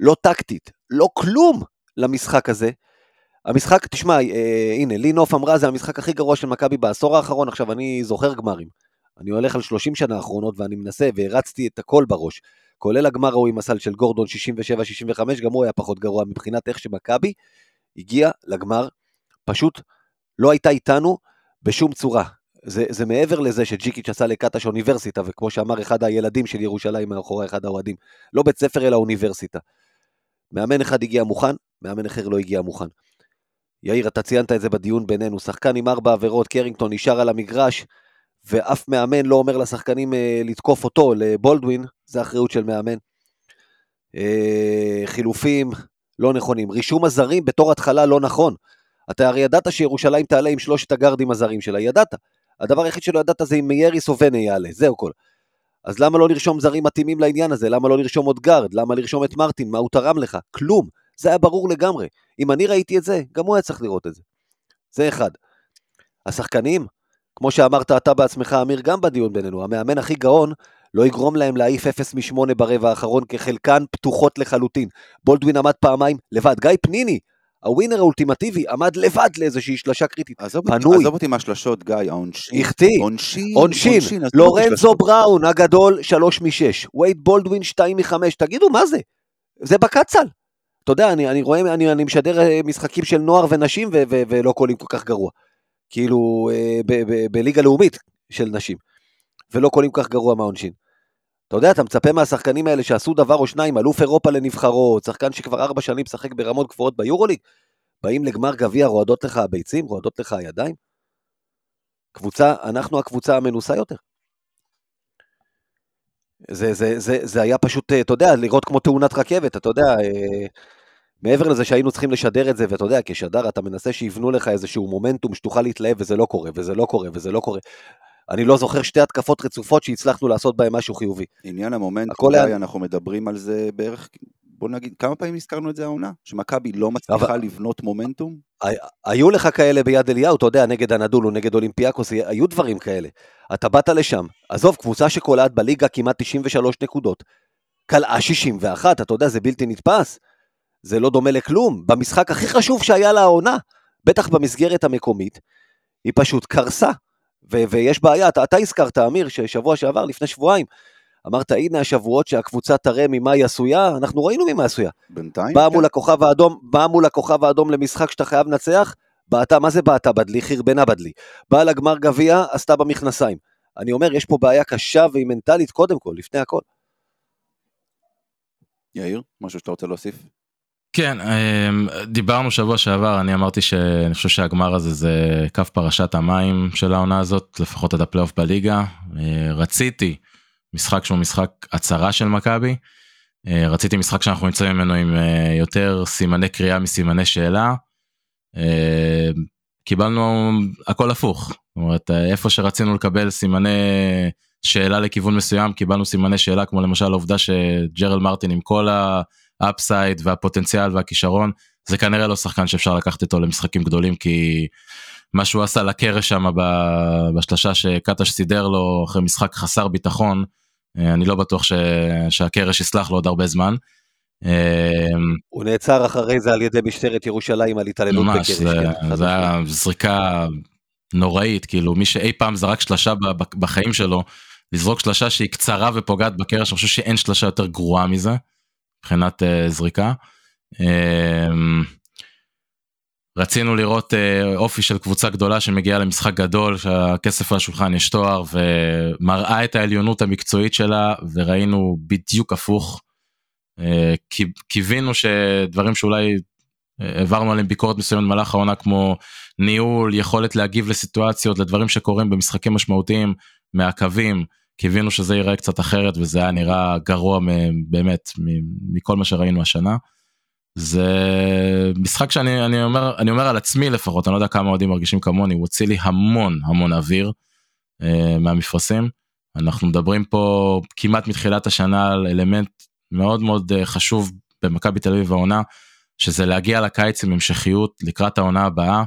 לא טקטית, לא כלום למשחק הזה. המשחק, תשמע, אה, הנה, לי נוף אמרה, זה המשחק הכי גרוע של מכבי בעשור האחרון, עכשיו אני זוכר גמרים. אני הולך על 30 שנה האחרונות ואני מנסה, והרצתי את הכל בראש. כולל הגמר ההוא עם הסל של גורדון 67-65, גם הוא היה פחות גרוע מבחינת איך שמכבי הגיע לגמר, פשוט לא הייתה איתנו בשום צורה. זה, זה מעבר לזה שג'יקיץ' עשה לקטש אוניברסיטה, וכמו שאמר אחד הילדים של ירושלים מאחורי אחד האוהדים, לא בית ספר אלא אוניברסיטה. מאמן אחד הגיע מוכן, מאמן אחר לא הגיע מוכן. יאיר, אתה ציינת את זה בדיון בינינו, שחקן עם ארבע עבירות, קרינגטון נשאר על המגרש, ואף מאמן לא אומר לשחקנים אה, לתקוף אותו, לבולדווין, זה אחריות של מאמן. אה, חילופים לא נכונים. רישום הזרים בתור התחלה לא נכון. אתה הרי ידעת שירושלים תעלה עם שלושת הגארדים הזרים שלה, ידעת. הדבר היחיד שלא ידעת זה אם מייריס או ונה יעלה, זהו כל. אז למה לא לרשום זרים מתאימים לעניין הזה? למה לא לרשום עוד גארד? למה לרשום את מרטין? מה הוא תרם לך? כלום. זה היה ברור לגמרי. אם אני ראיתי את זה, גם הוא היה צריך לראות את זה. זה אחד. השחקנים, כמו שאמרת אתה בעצמך, אמיר, גם בדיון בינינו, המאמן הכי גאון לא יגרום להם להעיף 0 מ-8 ברבע האחרון, כי חלקן פתוחות לחלוטין. בולדווין עמד פעמיים לבד. גיא פניני, הווינר האולטימטיבי, עמד לבד לאיזושהי שלושה קריטית. עזוב פנוי. עזוב אותי מהשלשות, גיא, העונשין. החטיא. עונשין. עונשין, לורנזו. בראון הגדול, 3 מ-6, וייד בולדווין 2 מ-5, תגידו, מה זה? זה בקצ"ל. אתה יודע, אני, אני רואה, אני, אני משדר אה, משחקים של נוער ונשים ו- ו- ולא קולים כל כך גרוע. כאילו, אה, בליגה לאומית של נשים. ולא קולים כל כך גרוע מהעונשין. אתה יודע, אתה מצפה מהשחקנים האלה שעשו דבר או שניים, אלוף אירופה לנבחרות, שחקן שכבר ארבע שנים משחק ברמות גבוהות ביורוליג, באים לגמר גביע, רועדות לך הביצים, רועדות לך הידיים? קבוצה, אנחנו הקבוצה המנוסה יותר. זה, זה, זה, זה היה פשוט, אה, אתה יודע, לראות כמו תאונת רכבת, אתה יודע, מעבר לזה שהיינו צריכים לשדר את זה, ואתה יודע, כשדר אתה מנסה שיבנו לך איזשהו מומנטום שתוכל להתלהב, וזה לא קורה, וזה לא קורה, וזה לא קורה. אני לא זוכר שתי התקפות רצופות שהצלחנו לעשות בהן משהו חיובי. עניין המומנט, גיא, היה- אנחנו מדברים על זה בערך, בוא נגיד, כמה פעמים הזכרנו את זה העונה? שמכבי לא מצליחה אבל- לבנות מומנטום? היו לך כאלה ביד אליהו, אתה יודע, נגד אנדולו או נגד אולימפיאקוס, היו דברים כאלה. אתה באת לשם, עזוב, קבוצה שקולעת בליגה כמעט 93 נקודות, קלעה 61, אתה יודע, זה בלתי נתפס. זה לא דומה לכלום. במשחק הכי חשוב שהיה לה העונה, בטח במסגרת המקומית, היא פשוט קרסה. ו- ויש בעיה, אתה, אתה הזכרת, אמיר, ששבוע שעבר, לפני שבועיים, אמרת, הנה השבועות שהקבוצה תראה ממה היא עשויה, אנחנו ראינו ממה היא עשויה. בינתיים? באה כן. מול הכוכב האדום, באה מול הכוכב האדום למשחק שאתה חייב לנצח, בעטה, מה זה בעטה בדלי? חרבנה בדלי. באה לגמר גביע, עשתה במכנסיים. אני אומר, יש פה בעיה קשה והיא מנטלית קודם כל, לפני הכל. יאיר, משהו שאתה רוצה להוסיף? כן, אמ, דיברנו שבוע שעבר, אני אמרתי שאני חושב שהגמר הזה זה קו פרשת המים של העונה הזאת, לפחות עד הפלייאוף בליגה. אה, רציתי משחק שהוא משחק הצהרה של מכבי, אה, רציתי משחק שאנחנו נמצאים ממנו עם אה, יותר סימני קריאה מסימני שאלה. קיבלנו הכל הפוך, זאת אומרת איפה שרצינו לקבל סימני שאלה לכיוון מסוים קיבלנו סימני שאלה כמו למשל העובדה שג'רל מרטין עם כל ה... האפסייד והפוטנציאל והכישרון זה כנראה לא שחקן שאפשר לקחת איתו למשחקים גדולים כי מה שהוא עשה לקרש שם בשלושה שקטש סידר לו אחרי משחק חסר ביטחון אה, אני לא בטוח ש... שהקרש יסלח לו עוד הרבה זמן. אה, הוא נעצר אחרי זה על ידי משטרת ירושלים על התעללות ממש בקרש. זה, כן, היה. זריקה נוראית כאילו מי שאי פעם זרק שלשה ב- בחיים שלו לזרוק שלשה שהיא קצרה ופוגעת בקרש אני חושב שאין שלשה יותר גרועה מזה מבחינת uh, זריקה. Um, רצינו לראות uh, אופי של קבוצה גדולה שמגיעה למשחק גדול שהכסף על השולחן יש תואר ומראה את העליונות המקצועית שלה וראינו בדיוק הפוך. Uh, קי- קיווינו שדברים שאולי אה, העברנו עליהם ביקורת מסוימת במהלך העונה כמו ניהול יכולת להגיב לסיטואציות לדברים שקורים במשחקים משמעותיים מהקווים קיווינו שזה ייראה קצת אחרת וזה היה נראה גרוע באמת מכל מה שראינו השנה. זה משחק שאני אני אומר אני אומר על עצמי לפחות אני לא יודע כמה אוהדים מרגישים כמוני הוא הוציא לי המון המון אוויר אה, מהמפרשים אנחנו מדברים פה כמעט מתחילת השנה על אלמנט מאוד מאוד אה, חשוב במכבי תל אביב העונה שזה להגיע לקיץ עם המשכיות לקראת העונה הבאה.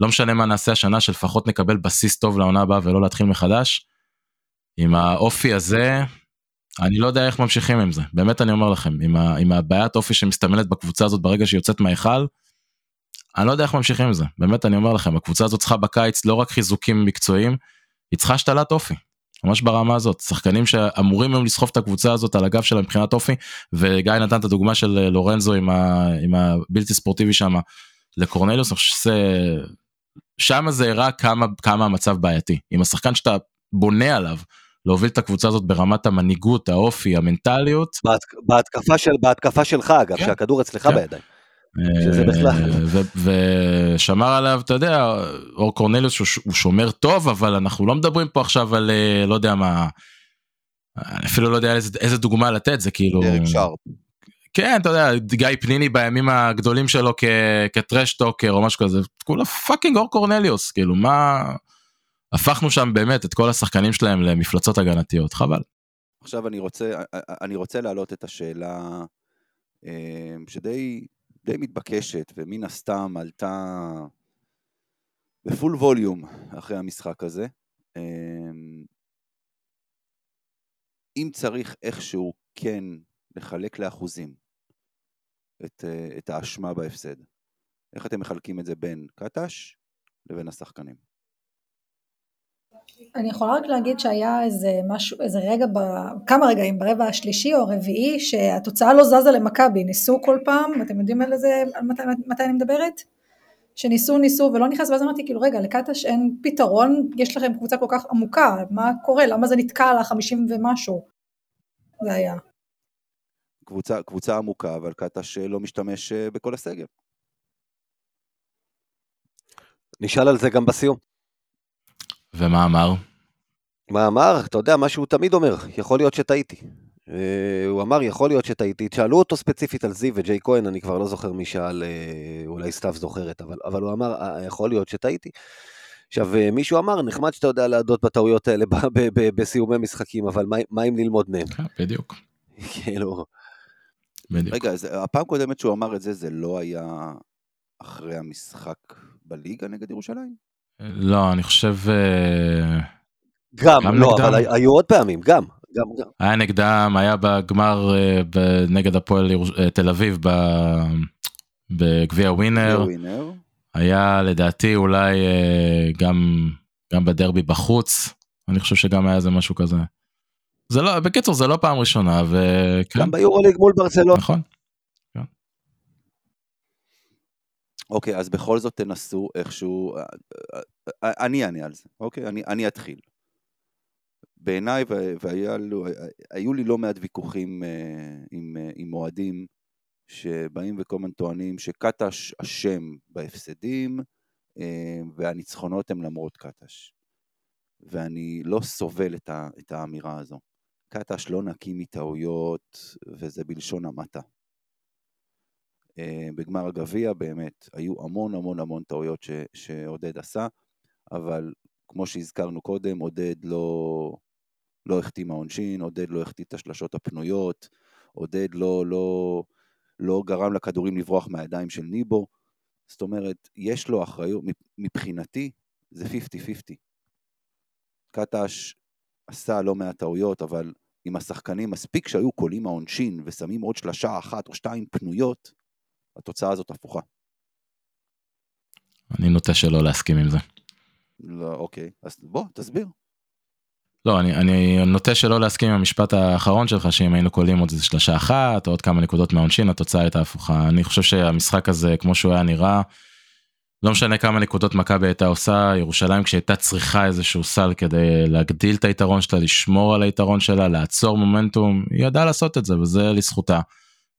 לא משנה מה נעשה השנה שלפחות נקבל בסיס טוב לעונה הבאה ולא להתחיל מחדש. עם האופי הזה אני לא יודע איך ממשיכים עם זה באמת אני אומר לכם עם, ה, עם הבעיית אופי שמסתמנת בקבוצה הזאת ברגע שהיא יוצאת מההיכל. אני לא יודע איך ממשיכים עם זה באמת אני אומר לכם הקבוצה הזאת צריכה בקיץ לא רק חיזוקים מקצועיים היא צריכה השתלת אופי. ממש ברמה הזאת שחקנים שאמורים היום לסחוב את הקבוצה הזאת על הגב שלה מבחינת אופי וגיא נתן את הדוגמה של אה, לורנזו עם, ה, עם הבלתי ספורטיבי שם לקורנליוס אני חושב שזה שם זה הראה כמה כמה המצב בעייתי עם השחקן שאתה בונה עליו להוביל את הקבוצה הזאת ברמת המנהיגות האופי המנטליות. בהתק- בהתקפה של- בהתקפה שלך, אגב, כן. שהכדור אצלך כן. בידיים. שזה בכלל- אה, ושמר עליו אתה יודע אור קורנליוס הוא שומר טוב אבל אנחנו לא מדברים פה עכשיו על אה, לא יודע מה. אפילו לא יודע איזה, איזה דוגמה לתת זה כאילו דרק שרפ. כן אתה יודע גיא פניני בימים הגדולים שלו כטראש טוקר או משהו כזה כולה fucking אור קורנליוס כאילו מה הפכנו שם באמת את כל השחקנים שלהם למפלצות הגנתיות חבל. עכשיו אני רוצה, אני רוצה להעלות את השאלה אה, שדי די מתבקשת, ומן הסתם עלתה בפול ווליום אחרי המשחק הזה. אמ, אם צריך איכשהו כן לחלק לאחוזים את, את האשמה בהפסד, איך אתם מחלקים את זה בין קטש לבין השחקנים? אני יכולה רק להגיד שהיה איזה משהו, איזה רגע, ב, כמה רגעים ברבע השלישי או הרביעי, שהתוצאה לא זזה למכבי, ניסו כל פעם, אתם יודעים על איזה, על מתי, מתי אני מדברת? שניסו ניסו ולא נכנס, ואז אמרתי כאילו רגע, לקטש אין פתרון, יש לכם קבוצה כל כך עמוקה, מה קורה, למה זה נתקע על החמישים ומשהו? זה היה. קבוצה, קבוצה עמוקה, אבל קטש לא משתמש אה, בכל הסגל. נשאל על זה גם בסיום. ומה אמר? מה אמר? אתה יודע, מה שהוא תמיד אומר, יכול להיות שטעיתי. אה, הוא אמר, יכול להיות שטעיתי. שאלו אותו ספציפית על זיו וג'יי כהן, אני כבר לא זוכר מי שאל, אה, אולי סתיו זוכרת, אבל, אבל הוא אמר, "אה, יכול להיות שטעיתי. עכשיו, מישהו אמר, נחמד שאתה יודע להדות בטעויות האלה ב- ב- ב- בסיומי משחקים, אבל מה, מה אם ללמוד מהם? כן, בדיוק, כאילו, בדיוק. רגע, אז הפעם הקודמת שהוא אמר את זה, זה לא היה אחרי המשחק בליגה נגד ירושלים? לא, אני חושב... אה, גם, גם לא, נגדם. אבל הי- היו עוד פעמים, גם, גם, גם. היה נגדם, היה בגמר אה, נגד הפועל אה, תל אביב בגביע ווינר. ווינר. היה לדעתי אולי גם גם בדרבי בחוץ אני חושב שגם היה איזה משהו כזה. זה לא בקיצור זה לא פעם ראשונה וכן גם ביורוליג מול ברצלונה. נכון אוקיי, אז בכל זאת תנסו איכשהו, אה, אה, אה, אני אענה על זה, אוקיי? אני, אני אתחיל. בעיניי, והיו לי לא מעט ויכוחים עם, עם אוהדים שבאים וכל הזמן טוענים שקטש אשם בהפסדים והניצחונות הם למרות קטש. ואני לא סובל את, ה, את האמירה הזו. קטש לא נקי מטעויות, וזה בלשון המעטה. אה, בגמר הגביע באמת היו המון המון המון טעויות ש, שעודד עשה, אבל כמו שהזכרנו קודם, עודד לא, לא החטיא מהעונשין, עודד לא החטיא את השלשות הפנויות, עודד לא, לא, לא גרם לכדורים לברוח מהידיים של ניבו, זאת אומרת, יש לו אחריות, מבחינתי זה 50-50. קטש עשה לא מעט טעויות, אבל אם השחקנים מספיק שהיו קולים העונשין ושמים עוד שלושה אחת או שתיים פנויות, התוצאה הזאת הפוכה. אני נוטה שלא להסכים עם זה. לא, אוקיי, אז בוא, תסביר. לא אני אני נוטה שלא להסכים עם המשפט האחרון שלך שאם היינו קולים עוד איזה שלושה אחת או עוד כמה נקודות מהעונשין התוצאה הייתה הפוכה אני חושב שהמשחק הזה כמו שהוא היה נראה. לא משנה כמה נקודות מכבי הייתה עושה ירושלים כשהייתה צריכה איזשהו סל כדי להגדיל את היתרון שלה לשמור על היתרון שלה לעצור מומנטום היא ידעה לעשות את זה וזה לזכותה.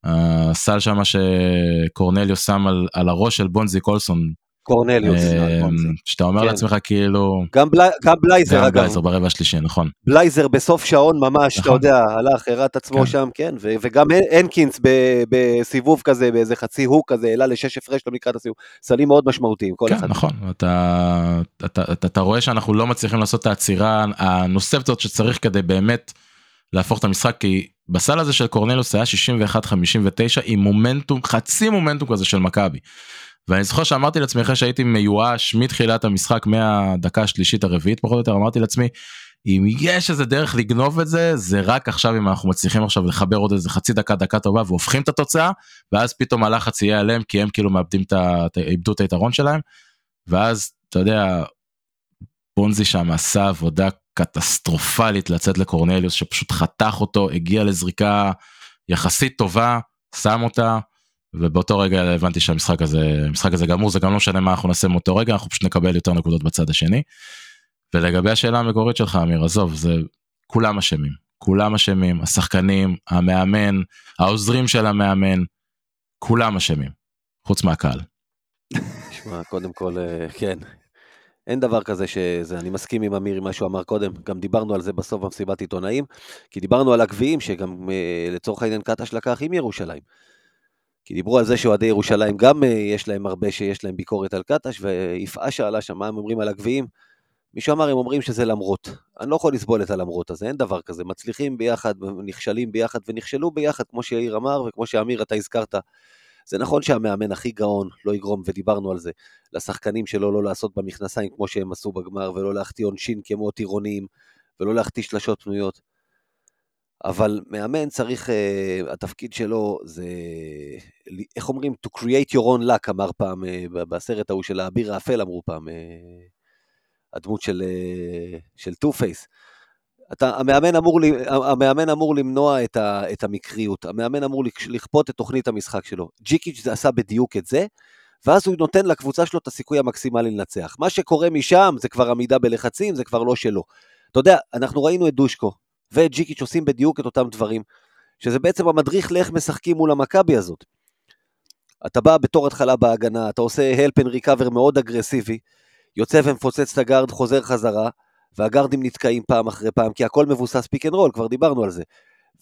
הסל שמה שקורנליו שם על, על הראש של בונזי קולסון קורנליוס. אה, שאתה אומר כן. לעצמך כאילו גם בלי- גם בלייזר, גם אגב. בלייזר ברבע השלישי נכון בלייזר בסוף שעון ממש, אתה נכון. יודע, הלך, הראה את עצמו כן. שם, כן, ו- וגם הנ- הנקינס ב- בסיבוב כזה, באיזה חצי הוק כזה, העלה לשש הפרש לו לקראת הסיבוב. סלים מאוד משמעותיים, כל כן, אחד. נכון אתה, אתה, אתה, אתה רואה שאנחנו לא מצליחים לעשות את העצירה הנוספת הזאת שצריך כדי באמת להפוך את המשחק כי בסל הזה של קורנלוס היה 61-59 עם מומנטום חצי מומנטום כזה של מכבי. ואני זוכר שאמרתי לעצמי אחרי שהייתי מיואש מתחילת המשחק מהדקה השלישית הרביעית פחות או יותר אמרתי לעצמי אם יש איזה דרך לגנוב את זה זה רק עכשיו אם אנחנו מצליחים עכשיו לחבר עוד איזה חצי דקה דקה טובה והופכים את התוצאה ואז פתאום הלחץ יהיה עליהם כי הם כאילו מאבדים את ה... איבדו את היתרון שלהם. ואז אתה יודע בונזי שם עשה עבודה קטסטרופלית לצאת לקורנליוס שפשוט חתך אותו הגיע לזריקה יחסית טובה שם אותה ובאותו רגע הבנתי שהמשחק הזה המשחק הזה גמור זה גם לא משנה מה אנחנו נעשה מאותו רגע אנחנו פשוט נקבל יותר נקודות בצד השני. ולגבי השאלה המקורית שלך אמיר עזוב זה כולם אשמים כולם אשמים השחקנים המאמן העוזרים של המאמן כולם אשמים חוץ מהקהל. תשמע, קודם כל, אה, כן. אין דבר כזה שזה, אני מסכים עם אמיר עם מה שהוא אמר קודם, גם דיברנו על זה בסוף במסיבת עיתונאים, כי דיברנו על הגביעים שגם אה, לצורך העניין קטש לקח עם ירושלים. כי דיברו על זה שאוהדי ירושלים גם אה, יש להם הרבה שיש להם ביקורת על קטש, ויפעה שאלה שם מה הם אומרים על הגביעים. מישהו אמר, הם אומרים שזה למרות. אני לא יכול לסבול את הלמרות הזה, אין דבר כזה. מצליחים ביחד, נכשלים ביחד ונכשלו ביחד, כמו שיאיר אמר, וכמו שאמיר, אתה הזכרת. זה נכון שהמאמן הכי גאון לא יגרום, ודיברנו על זה, לשחקנים שלו לא לעשות במכנסיים כמו שהם עשו בגמר, ולא להחטיא עונשין כמו טירונים, ולא להחטיא שלשות פנויות. אבל מאמן צריך, uh, התפקיד שלו זה, איך אומרים, to create your own luck, אמר פעם, uh, בסרט ההוא של האביר האפל, אמרו פעם, uh, הדמות של, uh, טו פייס. אתה, המאמן, אמור, המאמן אמור למנוע את, ה, את המקריות, המאמן אמור לכפות את תוכנית המשחק שלו. ג'יקיץ' עשה בדיוק את זה, ואז הוא נותן לקבוצה שלו את הסיכוי המקסימלי לנצח. מה שקורה משם זה כבר עמידה בלחצים, זה כבר לא שלו. אתה יודע, אנחנו ראינו את דושקו ואת ג'יקיץ' עושים בדיוק את אותם דברים, שזה בעצם המדריך לאיך משחקים מול המכבי הזאת. אתה בא בתור התחלה בהגנה, אתה עושה and recover מאוד אגרסיבי, יוצא ומפוצץ את הגארד, חוזר חזרה, והגארדים נתקעים פעם אחרי פעם, כי הכל מבוסס pick and roll, כבר דיברנו על זה.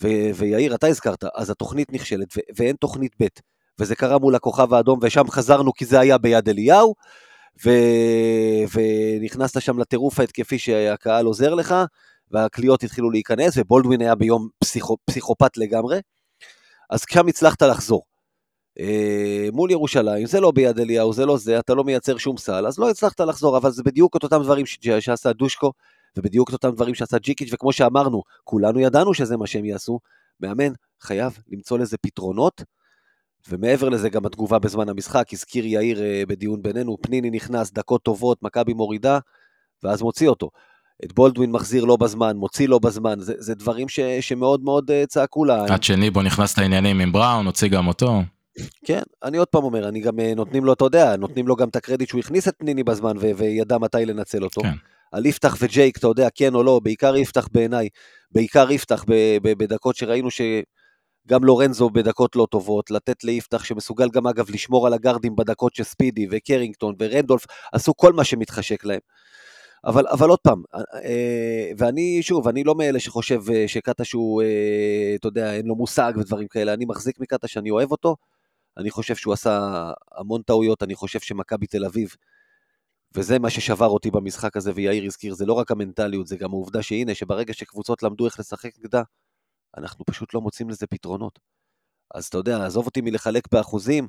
ו- ויאיר, אתה הזכרת, אז התוכנית נכשלת, ו- ואין תוכנית ב', וזה קרה מול הכוכב האדום, ושם חזרנו כי זה היה ביד אליהו, ו- ונכנסת שם לטירוף ההתקפי שהקהל עוזר לך, והקליעות התחילו להיכנס, ובולדווין היה ביום פסיכו- פסיכופת לגמרי, אז שם הצלחת לחזור. אה, מול ירושלים, זה לא ביד אליהו, זה לא זה, אתה לא מייצר שום סל, אז לא הצלחת לחזור, אבל זה בדיוק את אותם דברים שעשה דושקו, ובדיוק את אותם דברים שעשה ג'יקיץ', וכמו שאמרנו, כולנו ידענו שזה מה שהם יעשו, מאמן חייב למצוא לזה פתרונות, ומעבר לזה גם התגובה בזמן המשחק, הזכיר יאיר אה, בדיון בינינו, פניני נכנס, דקות טובות, מכבי מורידה, ואז מוציא אותו. את בולדווין מחזיר לא בזמן, מוציא לא בזמן, זה, זה דברים ש, שמאוד מאוד אה, צעקו לה. עד שניבו נכנס לעניינים עם בראון, הוציא גם אותו. כן, אני עוד פעם אומר, אני גם אה, נותנים לו, אתה יודע, נותנים לו גם את הקרדיט שהוא הכניס את פניני בזמן ו- וידע מתי לנצל אותו. כן. על יפתח וג'ייק, אתה יודע, כן או לא, בעיקר יפתח בעיניי, בעיקר יפתח ב- ב- בדקות שראינו שגם לורנזו בדקות לא טובות, לתת ליפתח שמסוגל גם אגב לשמור על הגארדים בדקות שספידי וקרינגטון ורנדולף עשו כל מה שמתחשק להם. אבל, אבל עוד פעם, אה, ואני, שוב, אני לא מאלה שחושב אה, שקאטה שהוא, אה, אתה יודע, אין לו מושג ודברים כאלה, אני מחזיק מקאטה שאני אוהב אותו, אני חושב שהוא עשה המון טעויות, אני חושב שמכבי תל אביב, וזה מה ששבר אותי במשחק הזה, ויאיר הזכיר, זה לא רק המנטליות, זה גם העובדה שהנה, שברגע שקבוצות למדו איך לשחק נגדה, אנחנו פשוט לא מוצאים לזה פתרונות. אז אתה יודע, עזוב אותי מלחלק באחוזים,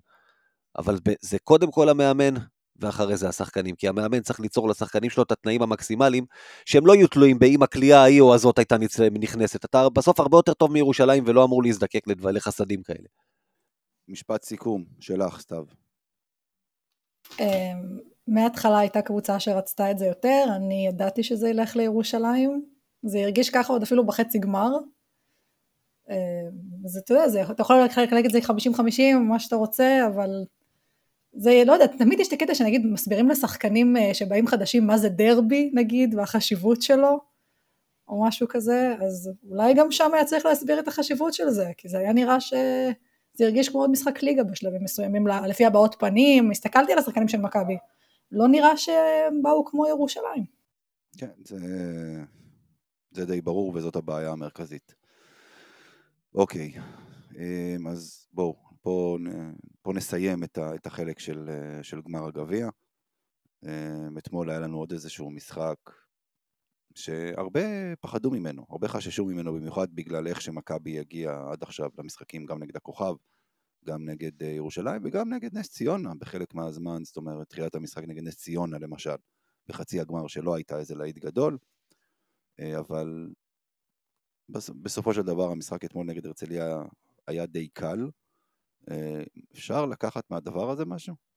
אבל זה קודם כל המאמן, ואחרי זה השחקנים, כי המאמן צריך ליצור לשחקנים שלו את התנאים המקסימליים, שהם לא יהיו תלויים באם הקליעה ההיא או הזאת הייתה נכנסת. אתה בסוף הרבה יותר טוב מירושלים ולא אמור להזדקק לחסדים כאלה. משפט סיכום שלך, סתיו. אמ, מההתחלה הייתה קבוצה שרצתה את זה יותר, אני ידעתי שזה ילך לירושלים, זה הרגיש ככה עוד אפילו בחצי גמר. אמ, אז אתה יודע, זה, אתה יכול לחלק את זה 50-50, מה שאתה רוצה, אבל זה, לא יודעת, תמיד יש את הקטע שנגיד מסבירים לשחקנים אה, שבאים חדשים מה זה דרבי נגיד, והחשיבות שלו, או משהו כזה, אז אולי גם שם היה צריך להסביר את החשיבות של זה, כי זה היה נראה ש... זה הרגיש כמו עוד משחק ליגה בשלבים מסוימים, לפי הבעות פנים, הסתכלתי על השחקנים של מכבי, לא נראה שהם באו כמו ירושלים. כן, זה, זה די ברור וזאת הבעיה המרכזית. אוקיי, אמ, אז בואו, פה, פה נסיים את, את החלק של, אה, של גמר הגביע. אמ, אתמול היה לנו עוד איזשהו משחק שהרבה פחדו ממנו, הרבה חששו ממנו, במיוחד בגלל איך שמכבי הגיע עד עכשיו למשחקים, גם נגד הכוכב, גם נגד אה, ירושלים וגם נגד נס ציונה בחלק מהזמן, זאת אומרת, תחילת המשחק נגד נס ציונה למשל, בחצי הגמר שלא הייתה איזה להיט גדול, אה, אבל בס- בסופו של דבר המשחק אתמול נגד הרצליה היה די קל. אה, אפשר לקחת מהדבר הזה משהו?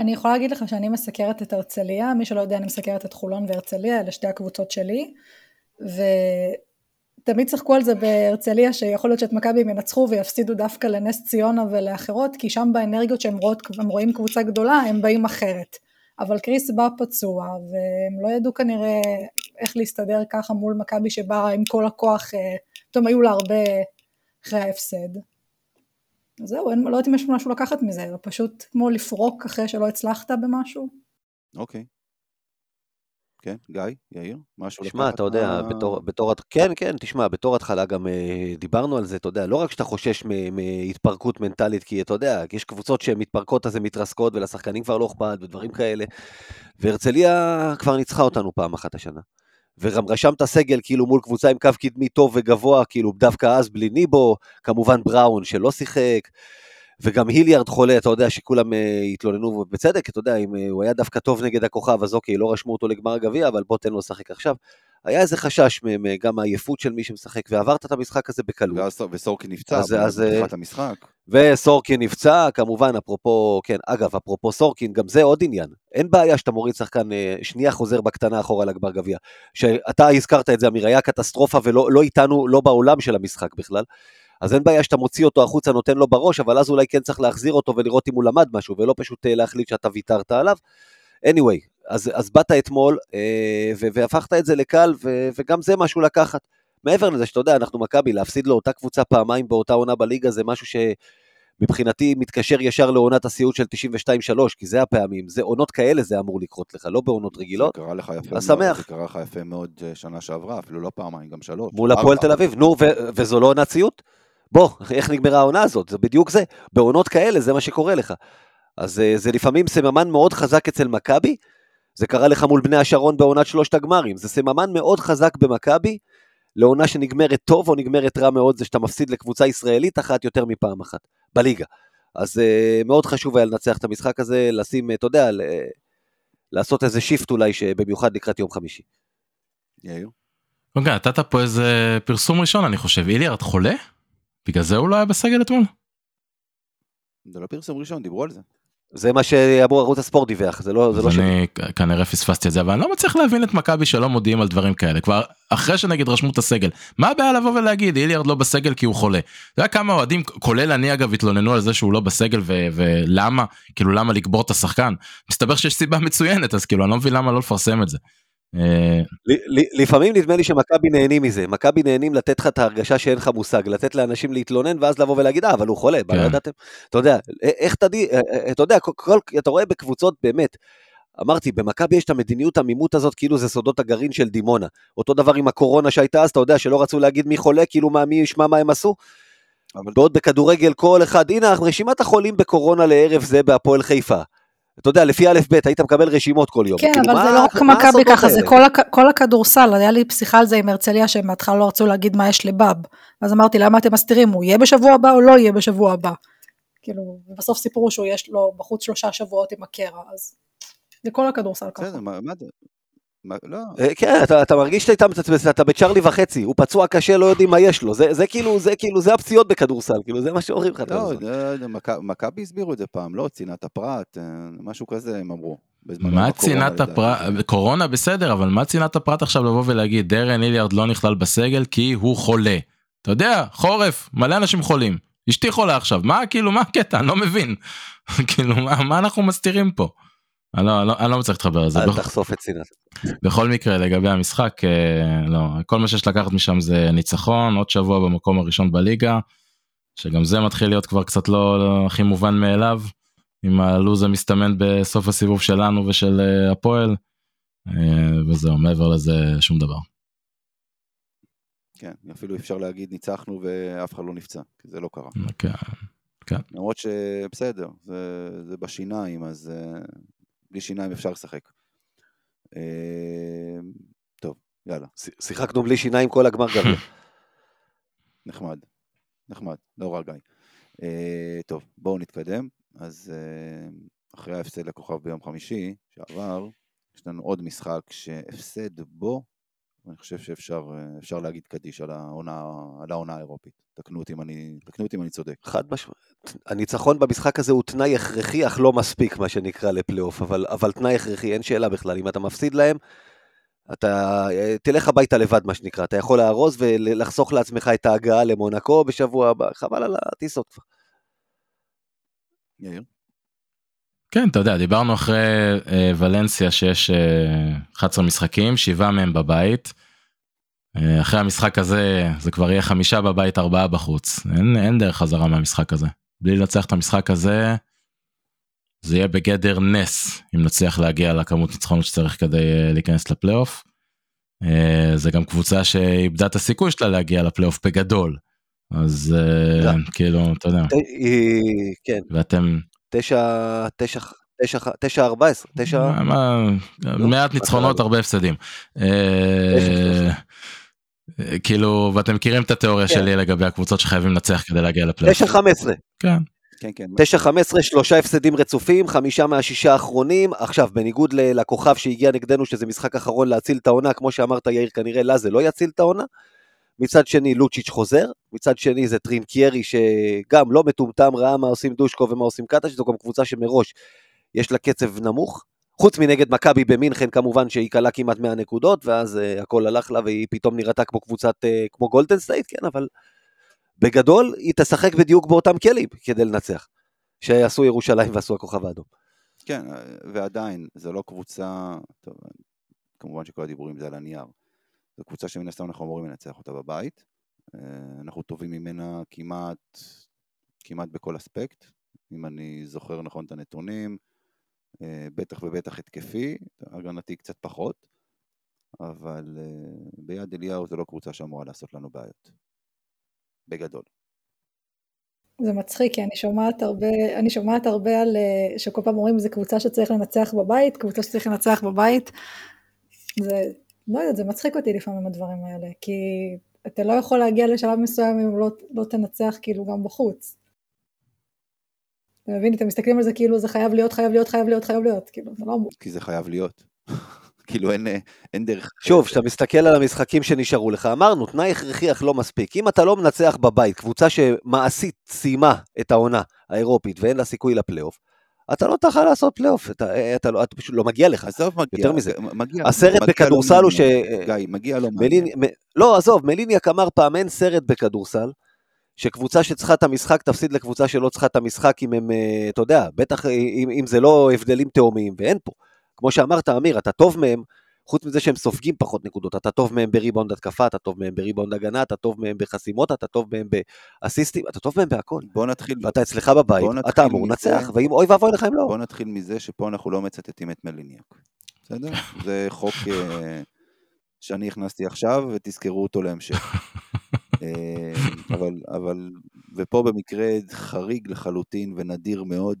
אני יכולה להגיד לך שאני מסקרת את הרצליה, מי שלא יודע אני מסקרת את חולון והרצליה, אלה שתי הקבוצות שלי, ותמיד צחקו על זה בהרצליה שיכול להיות שאת מכבי הם ינצחו ויפסידו דווקא לנס ציונה ולאחרות, כי שם באנרגיות שהם רואות, רואים קבוצה גדולה הם באים אחרת. אבל קריס בא פצוע והם לא ידעו כנראה איך להסתדר ככה מול מכבי שבאה עם כל הכוח, אה, פתאום היו לה הרבה אחרי ההפסד. אז זהו, אין, לא יודעת אם יש משהו לקחת מזה, זה פשוט כמו לפרוק אחרי שלא הצלחת במשהו. אוקיי. כן, גיא, יאיר, משהו תשמע, אתה יודע, מה- בתור, בתור, כן, כן, תשמע, בתור התחלה גם אה, דיברנו על זה, אתה יודע, לא רק שאתה חושש מהתפרקות מנטלית, כי אתה יודע, יש קבוצות שהן מתפרקות אז הן מתרסקות, ולשחקנים כבר לא אכפת, ודברים כאלה, והרצליה כבר ניצחה אותנו פעם אחת השנה. וגם רשמת סגל כאילו מול קבוצה עם קו קדמי טוב וגבוה, כאילו דווקא אז בלי ניבו, כמובן בראון שלא שיחק. וגם היליארד חולה, אתה יודע שכולם אה, התלוננו, ובצדק, אתה יודע, אם אה, הוא היה דווקא טוב נגד הכוכב, אז אוקיי, לא רשמו אותו לגמר הגביע, אבל בוא תן לו לשחק עכשיו. היה איזה חשש מ- מ- גם מהעייפות של מי שמשחק, ועברת את המשחק הזה בקלות. ואז- וסורקי נפצע אז- אז, אה, בפתיחת המשחק. וסורקין נפצע, כמובן, אפרופו, כן, אגב, אפרופו סורקין, גם זה עוד עניין. אין בעיה שאתה מוריד שחקן אה, שנייה חוזר בקטנה אחורה לגמר גביע. שאתה הזכרת את זה, אמיר, היה קטסטרופה ולא לא איתנו, לא בעולם של המשחק בכלל. אז אין בעיה שאתה מוציא אותו החוצה, נותן לו בראש, אבל אז אולי כן צריך להחזיר אותו ולראות אם הוא למד משהו, ולא פשוט אה, להחליט שאתה ויתרת עליו. anyway, אז, אז באת אתמול, אה, ו- והפכת את זה לקל, ו- וגם זה משהו לקחת. מעבר לזה שאתה יודע, אנחנו מכבי, להפסיד לאותה קבוצה פעמיים באותה עונה בליגה, זה משהו שמבחינתי מתקשר ישר לעונת הסיוט של 92-3, כי זה הפעמים, זה עונות כאלה זה אמור לקרות לך, לא בעונות רגילות. זה קרה לך יפה מאוד, שמח. זה קרה לך יפה מאוד אה, שנה שעברה, אפילו לא פעמיים, גם שלוש. מול. הפועל תל אביב, נו, ו- וזו לא עונת סיוט? בוא, איך נגמרה העונה הזאת? זה בדיוק זה. בעונות כאלה זה מה שקורה לך. אז אה, זה לפעמים סממן מאוד חזק אצל מכבי, זה קרה לך מול בני השרון בעונת שלושת הגמרים, זה סממן מאוד חזק במכבי, לעונה שנגמרת טוב או נגמרת רע מאוד, זה שאתה מפסיד לקבוצה ישראלית אחת יותר מפעם אחת, בליגה. אז uh, מאוד חשוב היה לנצח את המשחק הזה, לשים, אתה יודע, ל- לעשות איזה shift אולי, במיוחד לקראת יום חמישי. יאיר? אוקיי, נתת פה איזה פרסום ראשון אני חושב, איליארד חולה? בגלל זה הוא לא היה בסגל אתמול? זה לא פרסום ראשון, דיברו על זה. זה מה שאמרו ערוץ הספורט דיווח, זה לא, זה לא שלי. אני כ- כנראה פספסתי את זה אבל אני לא מצליח להבין את מכבי שלא מודיעים על דברים כאלה כבר אחרי שנגיד רשמו את הסגל מה הבעיה לבוא ולהגיד איליארד לא בסגל כי הוא חולה. אתה יודע כמה אוהדים כולל אני אגב התלוננו על זה שהוא לא בסגל ו- ולמה כאילו למה לקבור את השחקן מסתבר שיש סיבה מצוינת אז כאילו אני לא מבין למה לא לפרסם את זה. אה, לפעמים נדמה לי שמכבי נהנים מזה, מכבי נהנים לתת לך את ההרגשה שאין לך מושג, לתת לאנשים להתלונן ואז לבוא ולהגיד, אה, אבל הוא חולה, מה, כן. ידעתם? אתה יודע, א- איך תדעי, א- א- אתה יודע, אתה רואה בקבוצות באמת, אמרתי, במכבי יש את המדיניות עמימות הזאת, כאילו זה סודות הגרעין של דימונה. אותו דבר עם הקורונה שהייתה אז, אתה יודע שלא רצו להגיד מי חולה, כאילו מה, מי ישמע מה הם עשו? אבל בעוד בכדורגל כל אחד, הנה רשימת החולים בקורונה לערב זה בהפועל חיפה. אתה יודע, לפי א' ב' היית מקבל רשימות כל יום. כן, כאילו, אבל מה- זה לא רק מכבי ככה, זה? כל הכ- כל הכדורסל, היה לי שיחה על זה עם הרצליה, שהם בהתחלה לא רצו להגיד מה יש לבאב. אז אמרתי, למה אתם מסתירים, הוא יהיה בשבוע הבא או לא יהיה בשבוע הבא? כאילו, ובסוף סיפרו שהוא יש לו בחוץ שלושה שבועות עם הקרע, אז זה כל הכדורסל ככה. לא, אה, כן, אתה, אתה מרגיש שאתה אתה, אתה בצ'רלי וחצי, הוא פצוע קשה, לא יודעים מה יש לו, זה, זה כאילו, זה כאילו, זה הפציעות בכדורסל, כאילו, זה מה שאומרים לך. לא, מכבי הסבירו את זה פעם, לא צנעת הפרט, אה, משהו כזה הם אמרו. מה צנעת. הפרט קורונה בסדר אבל מה צנעת הפרט עכשיו לבוא ולהגיד דרן איליארד לא נכלל בסגל כי הוא חולה. אתה יודע חורף מלא אנשים חולים אשתי חולה עכשיו מה כאילו מה הקטע אני לא מבין כאילו מה, מה אנחנו מסתירים פה. אני לא, לא, אני לא מצליח להתחבר לזה. אל בכל- תחשוף את צנעת. בכל מקרה לגבי המשחק אה, לא כל מה שיש לקחת משם זה ניצחון עוד שבוע במקום הראשון בליגה שגם זה מתחיל להיות כבר קצת לא, לא הכי מובן מאליו עם הלו"ז המסתמן בסוף הסיבוב שלנו ושל אה, הפועל אה, וזהו מעבר לזה שום דבר. כן, אפילו אפשר להגיד ניצחנו ואף אחד לא נפצע, כי זה לא קרה. כן. למרות שבסדר, זה, זה בשיניים, אז בלי שיניים אפשר לשחק. Uh, טוב, יאללה, שיחקנו בלי שיניים כל הגמר גביע. נחמד, נחמד, לא רע גיא. Uh, טוב, בואו נתקדם. אז uh, אחרי ההפסד לכוכב ביום חמישי שעבר, יש לנו עוד משחק שהפסד בו, ואני חושב שאפשר אה, להגיד קדיש על העונה, על העונה האירופית. תקנו אותי אם אני, תקנו אותי אם אני צודק. חד משמעית. הניצחון במשחק הזה הוא תנאי הכרחי, אך לא מספיק, מה שנקרא, לפלייאוף, אבל, אבל תנאי הכרחי, אין שאלה בכלל. אם אתה מפסיד להם, אתה אה, תלך הביתה לבד, מה שנקרא. אתה יכול לארוז ולחסוך לעצמך את ההגעה למונקו בשבוע הבא, חבל על הטיסות כבר. יאיר? כן אתה יודע דיברנו אחרי אה, ולנסיה שיש אה, 11 משחקים שבעה מהם בבית. אה, אחרי המשחק הזה זה כבר יהיה חמישה בבית ארבעה בחוץ אין, אין דרך חזרה מהמשחק הזה בלי לנצח את המשחק הזה. זה יהיה בגדר נס אם נצליח להגיע לכמות ניצחונות שצריך כדי אה, להיכנס לפלייאוף. אה, זה גם קבוצה שאיבדה את הסיכוי שלה להגיע לפלייאוף בגדול. אז אה. כאילו אתה יודע היא- כן, ואתם תשע, תשע, תשע, תשע, ארבע עשרה, תשע, מה- מה- מעט ניצחונות קרה? הרבה הפסדים. אה, אה, כאילו ואתם מכירים את התיאוריה כן. שלי לגבי הקבוצות שחייבים לנצח כדי להגיע לפלייאוף. תשע, חמש עשרה. כן. כן, כן. 9-15, שלושה הפסדים רצופים, חמישה מהשישה האחרונים. עכשיו, בניגוד לכוכב שהגיע נגדנו, שזה משחק אחרון להציל את העונה, כמו שאמרת, יאיר, כנראה לה זה לא יציל את העונה. מצד שני, לוצ'יץ' חוזר, מצד שני זה טרינקיירי, שגם לא מטומטם, ראה מה עושים דושקו ומה עושים קטש, זו גם קבוצה שמראש יש לה קצב נמוך. חוץ מנגד מכבי במינכן, כמובן שהיא קלעה כמעט 100 נקודות, ואז uh, הכל הלך לה והיא פתאום נראתה כמו קבוצת, uh, כמו גולדן סטייט, כן, אבל בגדול היא תשחק בדיוק באותם כלים כדי לנצח. שעשו ירושלים ועשו הכוכב האדום. כן, ועדיין, זו לא קבוצה, טוב, כמובן שכל הדיבורים זה על הנייר. זו קבוצה שמן הסתם אנחנו אמורים לנצח אותה בבית. אה, אנחנו טובים ממנה כמעט, כמעט בכל אספקט, אם אני זוכר נכון את הנתונים, אה, בטח ובטח התקפי, הגנתי קצת פחות, אבל אה, ביד אליהו זו לא קבוצה שאמורה לעשות לנו בעיות. בגדול. זה מצחיק, כי אני שומעת הרבה, אני שומעת הרבה על, שכל פעם אומרים, זו קבוצה שצריך לנצח בבית, קבוצה שצריך לנצח בבית. זה, לא יודעת, זה מצחיק אותי לפעמים הדברים האלה, כי אתה לא יכול להגיע לשלב מסוים אם לא, לא תנצח כאילו גם בחוץ. אתה מבין? אתם מסתכלים על זה כאילו זה חייב להיות, חייב להיות, חייב להיות, חייב להיות, כאילו, זה לא אמור. כי זה חייב להיות. כאילו אין, אין דרך... שוב, כשאתה מסתכל על המשחקים שנשארו לך, אמרנו, תנאי הכרחי אך לא מספיק. אם אתה לא מנצח בבית, קבוצה שמעשית סיימה את העונה האירופית ואין לה סיכוי לפלייאוף, אתה לא תוכל לעשות פלייאוף, אתה, אתה, לא, אתה פשוט לא מגיע לך. עזוב, מגיע. יותר מזה, מגיע, הסרט מגיע בכדורסל הוא ש... גיא, מגיע לו מלין, מעניין. מ... לא, עזוב, מליניאק אמר פעם, אין סרט בכדורסל, שקבוצה שצריכה את המשחק תפסיד לקבוצה שלא צריכה את המשחק אם הם, אה, אתה יודע, בטח אם, אם זה לא הבדלים תהומיים, ואין פה. כמו שאמרת, אמיר, אתה טוב מהם, חוץ מזה שהם סופגים פחות נקודות, אתה טוב מהם בריבאונד התקפה, אתה טוב מהם בריבאונד הגנה, אתה טוב מהם בחסימות, אתה טוב מהם באסיסטים, אתה טוב מהם בהכל. בוא נתחיל, ואתה אצלך בבית, בוא נתחיל אתה אמור מזה- לנצח, ואם אוי ואבוי לך אם לא. בוא נתחיל מזה שפה אנחנו לא מצטטים את מליניאק. בסדר? זה חוק אה, שאני הכנסתי עכשיו, ותזכרו אותו להמשך. אה, אבל, אבל, ופה במקרה חריג לחלוטין ונדיר מאוד,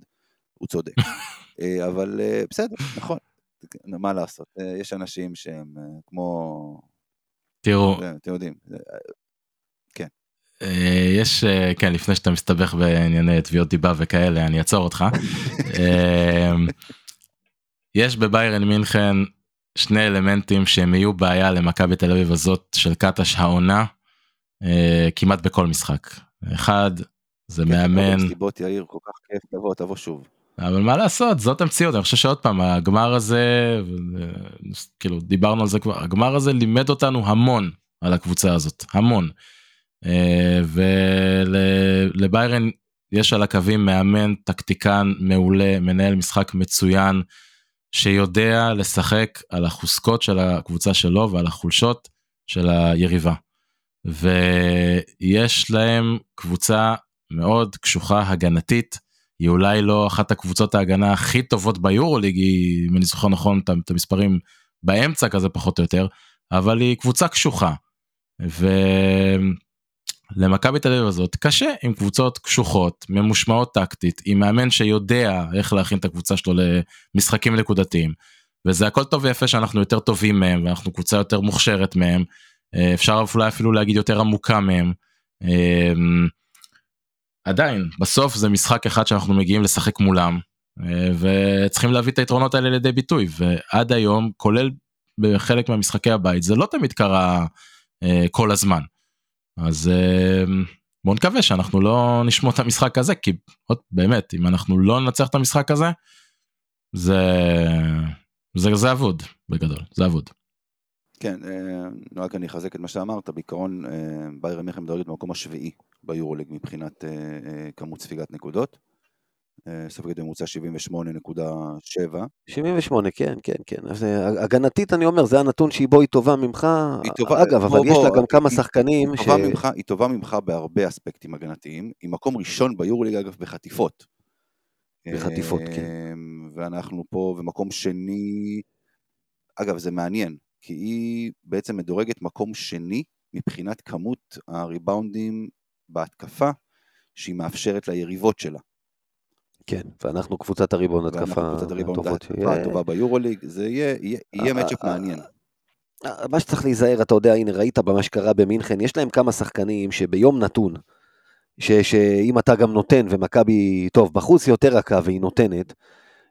הוא צודק. אה, אבל בסדר, נכון, מה לעשות, אה, יש אנשים שהם אה, כמו, תראו, אה, אתם יודעים, אה, יש, כן, לפני שאתה מסתבך בענייני תביעות דיבה וכאלה, אני אעצור אותך. יש בביירן מינכן שני אלמנטים שהם יהיו בעיה למכבי תל אביב הזאת של קטש העונה, כמעט בכל משחק. אחד, זה כן, מאמן, תבוא, תבוא שוב. אבל מה לעשות זאת המציאות אני חושב שעוד פעם הגמר הזה כאילו דיברנו על זה כבר הגמר הזה לימד אותנו המון על הקבוצה הזאת המון. אה, ולביירן יש על הקווים מאמן טקטיקן מעולה מנהל משחק מצוין שיודע לשחק על החוזקות של הקבוצה שלו ועל החולשות של היריבה. ויש להם קבוצה מאוד קשוחה הגנתית. היא אולי לא אחת הקבוצות ההגנה הכי טובות ביורוליג, היא, אם אני זוכר נכון את המספרים באמצע כזה פחות או יותר, אבל היא קבוצה קשוחה. ולמכבי תל אביב הזאת קשה עם קבוצות קשוחות, ממושמעות טקטית, עם מאמן שיודע איך להכין את הקבוצה שלו למשחקים נקודתיים. וזה הכל טוב ויפה שאנחנו יותר טובים מהם ואנחנו קבוצה יותר מוכשרת מהם. אה, אפשר אולי אפילו להגיד יותר עמוקה מהם. עדיין בסוף זה משחק אחד שאנחנו מגיעים לשחק מולם אה, וצריכים להביא את היתרונות האלה לידי ביטוי ועד היום כולל בחלק מהמשחקי הבית זה לא תמיד קרה אה, כל הזמן. אז אה, בוא נקווה שאנחנו לא נשמור את המשחק הזה כי עוד באמת אם אנחנו לא ננצח את המשחק הזה זה זה זה אבוד בגדול זה אבוד. כן, אה, רק אני אחזק את מה שאמרת, בעיקרון אה, ביירן מיכן מדורגת במקום השביעי ביורוליג מבחינת אה, כמות ספיגת נקודות. סופגת בממוצע 78.7. 78, כן, כן, כן. אז הגנתית, אני אומר, זה הנתון שהיא בו היא טובה ממך. היא טובה- אגב, אבל בוא, יש לה בוא, גם כמה היא- שחקנים היא ש... טובה ממך, היא טובה ממך בהרבה אספקטים הגנתיים, היא מקום ראשון ביורוליג אגב בחטיפות. בחטיפות, כן. ואנחנו פה במקום שני, אגב זה מעניין, כי היא בעצם מדורגת מקום שני מבחינת כמות הריבאונדים בהתקפה שהיא מאפשרת ליריבות שלה. כן, ואנחנו קבוצת הריבון התקפה הטובות. הטובה ביורוליג, זה יהיה, יהיה אה, מצ'אפ אה, מעניין. אה, מה שצריך להיזהר, אתה יודע, הנה, ראית במה שקרה במינכן, יש להם כמה שחקנים שביום נתון ש, שאם אתה גם נותן, ומכבי, טוב, בחוץ יותר רכה והיא נותנת,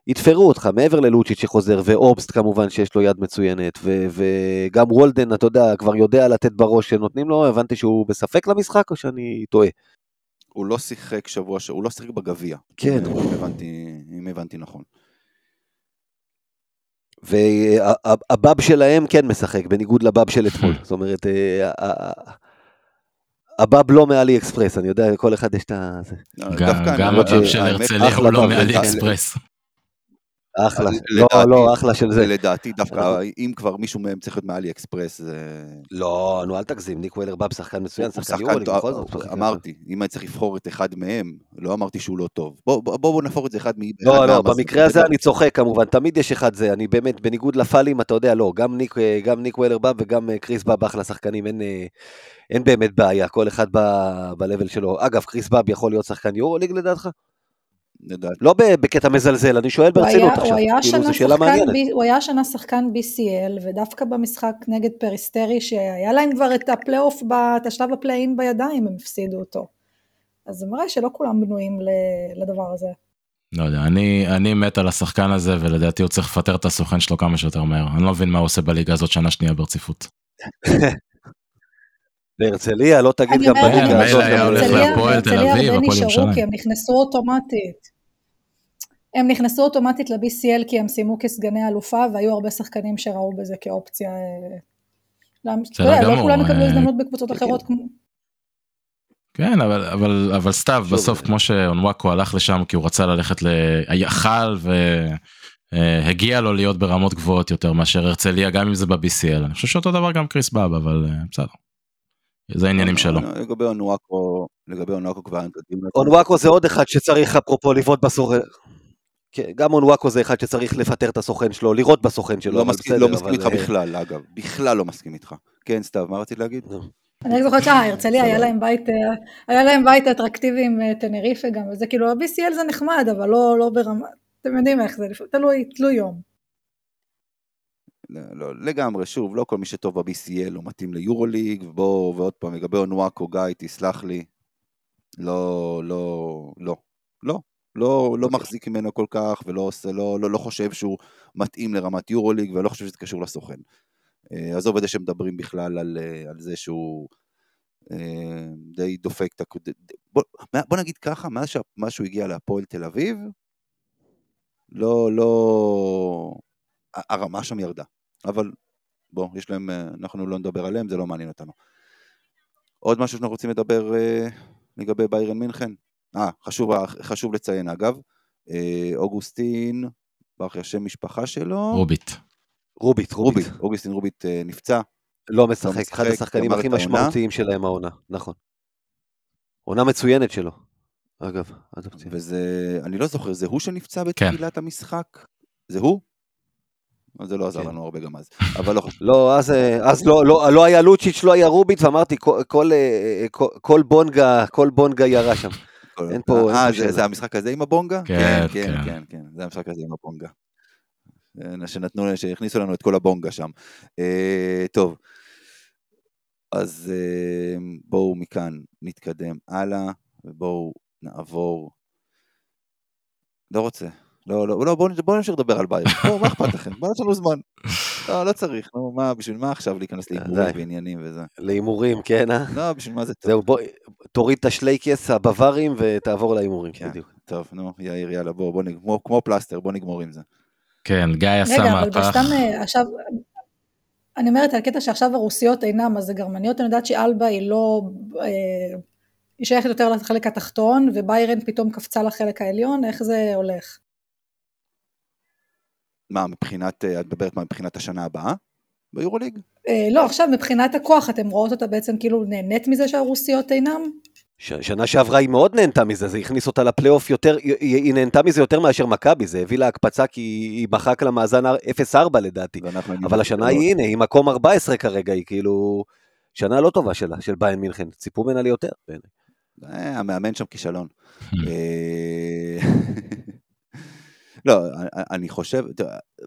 יתפרו אותך, מעבר ללוצ'יץ' שחוזר, ואובסט כמובן שיש לו יד מצוינת, ו, וגם וולדן, אתה יודע, כבר יודע לתת בראש שנותנים לו, הבנתי שהוא בספק למשחק או שאני טועה? הוא לא שיחק שבוע, ש- הוא לא שיחק בגביע. כן. אם הבנתי, אם הבנתי נכון. והבאב שלהם כן משחק, בניגוד לבאב של אתמול. זאת אומרת, אה, ה- ה- הבאב לא מאלי אקספרס, אני יודע, לכל אחד יש את ה... זה. גם- הבאב של האמת, הרצליה אחלה הוא לא מאלי אקספרס. אחלה. לדעתי- לא, לא, אחלה של זה. לדעתי דווקא, אם כבר מישהו מהם צריך להיות מאלי אקספרס, זה... לא, נו, אל תגזים, ניק וולר באב שחקן מצוין, שחקן טוב, בכל זאת. אמרתי, אם אני צריך לבחור את אחד מהם, לא אמרתי שהוא לא טוב. בואו בוא, בוא נהפוך את זה אחד מ... לא, לא, במקרה הזה אני צוחק כמובן, תמיד יש אחד זה, אני באמת, בניגוד לפאלים, אתה יודע, לא, גם ניק, גם ניק ויילר באב וגם אה, קריס באב אחלה שחקנים, אין, אה, אין באמת בעיה, כל אחד ב-level שלו. אגב, קריס באב יכול להיות שחקן יורוליג לדעתך? לדעתי. לא בקטע מזלזל, אני שואל ברצינות עכשיו, כאילו, זו שאלה שחקן מעניינת. ב- הוא היה השנה שחקן BCL, ודווקא במשחק נגד פריסטרי, שהיה להם כבר את הפלייאוף, את השלב הפליי אין בידיים, הם הפסידו אותו. אז זה מראה שלא כולם בנויים לדבר הזה. לא יודע, אני, אני מת על השחקן הזה, ולדעתי הוא צריך לפטר את הסוכן שלו כמה שיותר מהר. אני לא מבין מה הוא עושה בליגה הזאת שנה שנייה ברציפות. בהרצליה, לא תגיד אני גם אומרת, כן, בליגה מילא הזאת. תל בהרצליה אביב, הרבה הפועל נשארו ירושלים. כי הם נכנסו אוטומטית. הם נכנסו אוטומטית ל-BCL כי הם סיימו כסגני אלופה, והיו הרבה שחקנים שראו בזה כאופציה. אה, לא כולם יקבלו אה, הזדמנות בקבוצות אחרות. כמו- כן, אבל, אבל, אבל סתיו, בסוף זה- כמו שאונוואקו הלך לשם כי הוא רצה ללכת ל... יכל והגיע לו להיות ברמות גבוהות יותר מאשר הרצליה, גם אם זה ב-BCL. אני חושב שאותו דבר גם קריס באב, אבל אה, בסדר. זה העניינים שלו. לגבי אונואקו, לגבי אונואקו כבר... היה את הדיון הזה. אונוואקו זה עוד אחד שצריך, אפרופו, לבעוט בסוכן. כן, גם אונוואקו זה אחד שצריך לפטר את הסוכן שלו, לירות בסוכן שלו. לא מסכים בסדר, לא מסכים אבל, איתך אה, בכלל, אגב. בכלל לא מסכים איתך. כן, סתיו, מה רצית להגיד? אני רק זוכרת שהרצליה היה להם בית, אה, היה להם בית אטרקטיבי עם אה, טנריפה גם, וזה כאילו ה-BCL זה נחמד, אבל לא, לא ברמה, אתם יודעים איך זה, תלוי יום. לא, לגמרי, שוב, לא כל מי שטוב ב-BCL הוא מתאים ליורוליג, ובוא, ועוד פעם, לגבי אונואקו, גיא, תסלח לי, לא, לא, לא, לא, לא, לא מחזיק ממנו כל כך, ולא עושה, לא, לא, לא חושב שהוא מתאים לרמת יורוליג, ולא חושב שזה קשור לסוכן. אה, עזוב את זה שמדברים בכלל על, אה, על זה שהוא אה, די דופק את הקוד... בוא, בוא נגיד ככה, מאז שה- מאז שהוא הגיע להפועל תל אביב, לא, לא... הרמה שם ירדה. אבל בוא, יש להם, אה, אנחנו לא נדבר עליהם, זה לא מעניין אותנו. עוד משהו שאנחנו רוצים לדבר אה, לגבי ביירן מינכן? אה, חשוב, חשוב לציין אגב, אה, אוגוסטין, ברח לי השם משפחה שלו, רוביט. רוביט, רוביט. אוגוסטין רוביט אה, נפצע, לא משחק, משחק, אחד השחקנים הכי. משמעותיים שלהם העונה, נכון. עונה מצוינת שלו, אגב, עד הפציעה. וזה, אני לא זוכר, זה הוא שנפצע כן. בתחילת המשחק? זה הוא? זה לא עזר כן. לנו הרבה גם אז, אבל לא חשוב. לא, אז, אה, אז לא, לא, לא היה לוצ'יץ', לא היה רוביט, ואמרתי, כל, כל, אה, כל, בונגה, כל בונגה ירה שם. אין פה- אה, זה-. זה המשחק הזה עם הבונגה? כן, כן, כן. כן, כן, זה המשחק הזה עם הבונגה. אה, שנתנו, שהכניסו לנו את כל הבונגה שם. אה, טוב, אז אה, בואו מכאן נתקדם הלאה, ובואו נעבור. לא רוצה. לא, לא, לא, בואו בוא נמשיך לדבר על ביירן. בואו, מה אכפת לכם? מה יש לנו זמן? לא, לא צריך. נו, מה, בשביל מה עכשיו להיכנס להימורים די. ועניינים וזה? להימורים, כן, אה? לא, בשביל מה זה טוב? זהו, בוא, תוריד את השלייקס הבווארים ותעבור להימורים, כן. בדיוק. טוב, נו, יאיר, יאללה, בואו, בוא, נג- כמו, פלסטר, בוא נגמור עם זה. כן, גיא עשה רגע, אבל מהפך. בסתם אה, עכשיו, אני אומרת על קטע שעכשיו הרוסיות אינם, אז זה גרמניות, אני יודעת שאלבה היא לא, אה, היא שייכת יותר לחלק התחתון, וביירן פתאום קפצה לחלק העליון, איך זה הולך? מה, מבחינת, אה, את מדברת מה, מבחינת השנה הבאה? ביורוליג? אה, לא, עכשיו מבחינת הכוח, אתם רואות אותה בעצם כאילו נהנית מזה שהרוסיות אינם? ש- שנה שעברה היא מאוד נהנתה מזה, זה הכניס אותה לפלייאוף יותר, היא, היא נהנתה מזה יותר מאשר מכבי, זה הביא לה הקפצה כי היא מחק לה מאזן 0-4 לדעתי. אבל השנה היא, הנה, היא מקום 14 כרגע, היא כאילו... שנה לא טובה שלה, של ביין מינכן, ציפו ממנה ליותר. אה, המאמן שם כישלון. לא, אני חושב,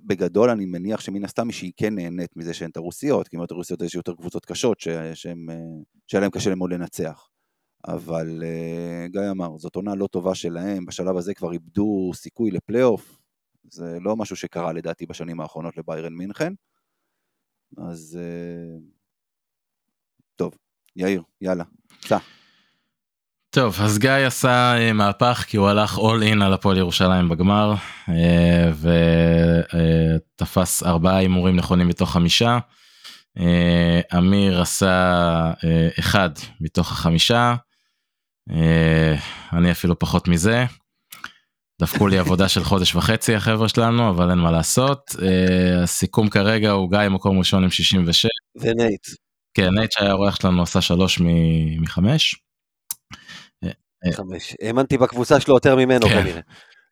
בגדול אני מניח שמן הסתם שהיא כן נהנית מזה שאין את הרוסיות, כי אם את הרוסיות יש יותר קבוצות קשות שהן, אה, שהיה להם קשה מאוד לנצח. אבל אה, גיא אמר, זאת עונה לא טובה שלהם, בשלב הזה כבר איבדו סיכוי לפלייאוף, זה לא משהו שקרה לדעתי בשנים האחרונות לביירן מינכן, אז אה, טוב, יאיר, יאללה, סע. טוב אז גיא עשה אה, מהפך כי הוא הלך all in על הפועל ירושלים בגמר אה, ותפס ארבעה הימורים נכונים מתוך חמישה. אה, אמיר עשה אה, אחד מתוך החמישה. אה, אני אפילו פחות מזה. דפקו לי עבודה של חודש וחצי החבר'ה שלנו אבל אין מה לעשות. אה, הסיכום כרגע הוא גיא מקום ראשון עם 66. ונייט. כן נייט שהיה האורח שלנו עשה שלוש מחמש. חמש. האמנתי בקבוצה שלו יותר ממנו כן. כנראה.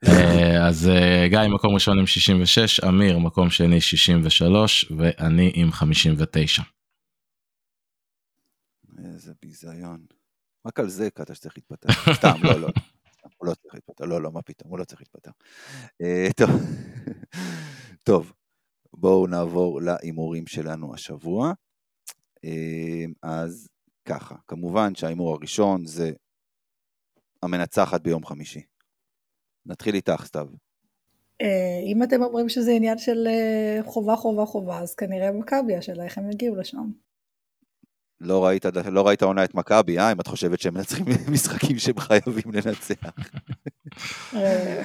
אה, אז אה, גיא מקום ראשון עם 66, אמיר מקום שני 63 ואני עם 59. איזה ביזיון. רק על זה קטע שצריך להתפטר. סתם, לא, לא. הוא לא צריך להתפטר. לא, לא, מה פתאום, הוא לא צריך להתפטר. אה, טוב. טוב, בואו נעבור להימורים שלנו השבוע. אז ככה, כמובן שההימור הראשון זה המנצחת ביום חמישי. נתחיל איתך, סתיו. אה, אם אתם אומרים שזה עניין של אה, חובה חובה חובה, אז כנראה מכבי, השאלה איך הם יגיעו לשם. לא ראית, לא ראית עונה את מכבי, אה? אם את חושבת שהם מנצחים משחקים שהם חייבים לנצח. אה,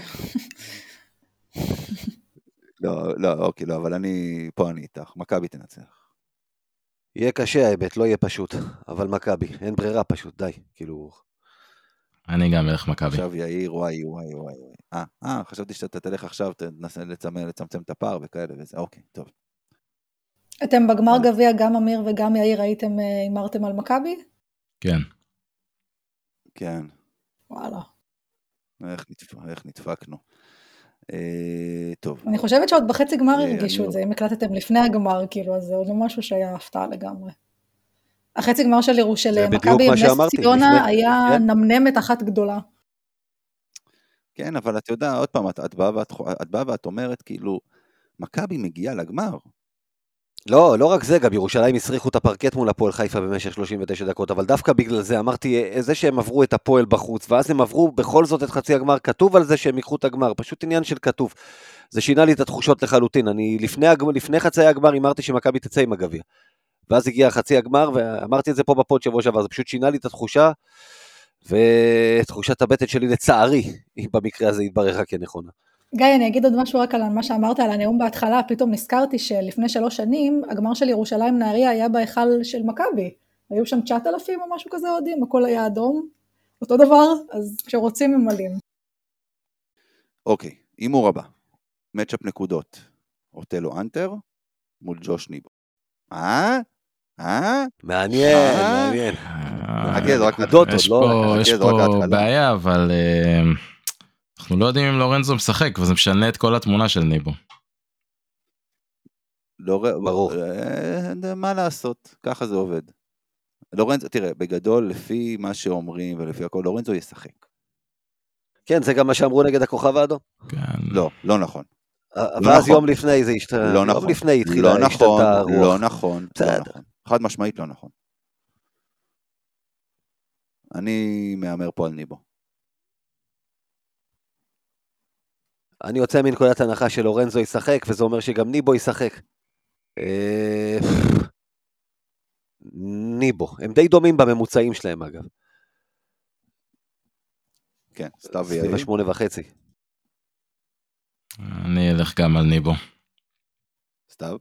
לא, לא, אוקיי, לא, אבל אני, פה אני איתך, מכבי תנצח. יהיה קשה ההיבט, לא יהיה פשוט. אבל מכבי, אין ברירה פשוט, די. כאילו, אני גם אלך מכבי. עכשיו יאיר, וואי, וואי, וואי. וואי. אה, אה, חשבתי שאתה תלך עכשיו, תנסה לצמצם, לצמצם את הפער וכאלה וזה, אוקיי, טוב. אתם בגמר גביע, גם אמיר וגם יאיר הייתם, אה, הימרתם על מכבי? כן. כן, וואלה. איך, נדפ... איך נדפקנו. אה, טוב, אני חושבת שעוד בחצי גמר אה, הרגישו את זה, אם הקלטתם לפני הגמר, כאילו, אז זה עוד לא משהו שהיה הפתעה לגמרי. החצי גמר של ירוש- של זה בדיוק מכבי עם נס ציונה לפני- היה כן. נמנמת אחת גדולה. כן, אבל את יודעת, עוד פעם, את, את, באה ואת, את באה ואת אומרת, כאילו, מכבי מגיעה לגמר. לא, לא רק זה, גם ירושלים הסריחו את הפרקט מול הפועל חיפה במשך 39 דקות, אבל דווקא בגלל זה אמרתי, אה, זה שהם עברו את הפועל בחוץ, ואז הם עברו בכל זאת את חצי הגמר, כתוב על זה שהם ייקחו את הגמר, פשוט עניין של כתוב. זה שינה לי את התחושות לחלוטין, אני לפני, לפני חצי הגמר הימרתי שמכבי תצא עם הגביע. ואז הגיע חצי הגמר, ואמרתי את זה פה בפוד שבוע שעבר, זה פשוט שינה לי את התחושה, ותחושת הבטן שלי לצערי, אם במקרה הזה יתברר רק כנכונה. גיא, אני אגיד עוד משהו רק על מה שאמרת על הנאום בהתחלה, פתאום נזכרתי שלפני שלוש שנים, הגמר של ירושלים נהריה היה בהיכל של מכבי. היו שם 9,000 או משהו כזה אוהדים, הכל היה אדום. אותו דבר, אז כשרוצים ממלאים. אוקיי, הימור הבא. מצ'אפ נקודות. אוטלו אנטר מול ג'וש ניבו. אה? אה? מעניין, אה? מעניין. חכה, זה רק נקודות יש לא? פה, ההתחלה. בעיה אבל אה, אנחנו לא יודעים אם לורנזו משחק וזה משנה את כל התמונה של ניבו. לא, ברור. אה, מה לעשות, ככה זה עובד. לורנזו, תראה, בגדול, לפי מה שאומרים ולפי הכל, לורנזו ישחק. כן, זה גם מה שאמרו נגד הכוכב האדום. כן. לא, לא נכון. ואז נכון. יום לפני זה השתנה, לא יום נכון. לפני התחילה, לא נכון, השתנתה הרוח. לא נכון, לא בסדר. נכון. חד משמעית לא נכון. אני מהמר פה על ניבו. אני יוצא מנקודת הנחה שלורנזו ישחק, וזה אומר שגם ניבו ישחק. אה, ניבו, הם די דומים בממוצעים שלהם אגב, כן, סתיו סביב ויאיר. השמונה וחצי. אני אלך גם על ניבו. סתיו?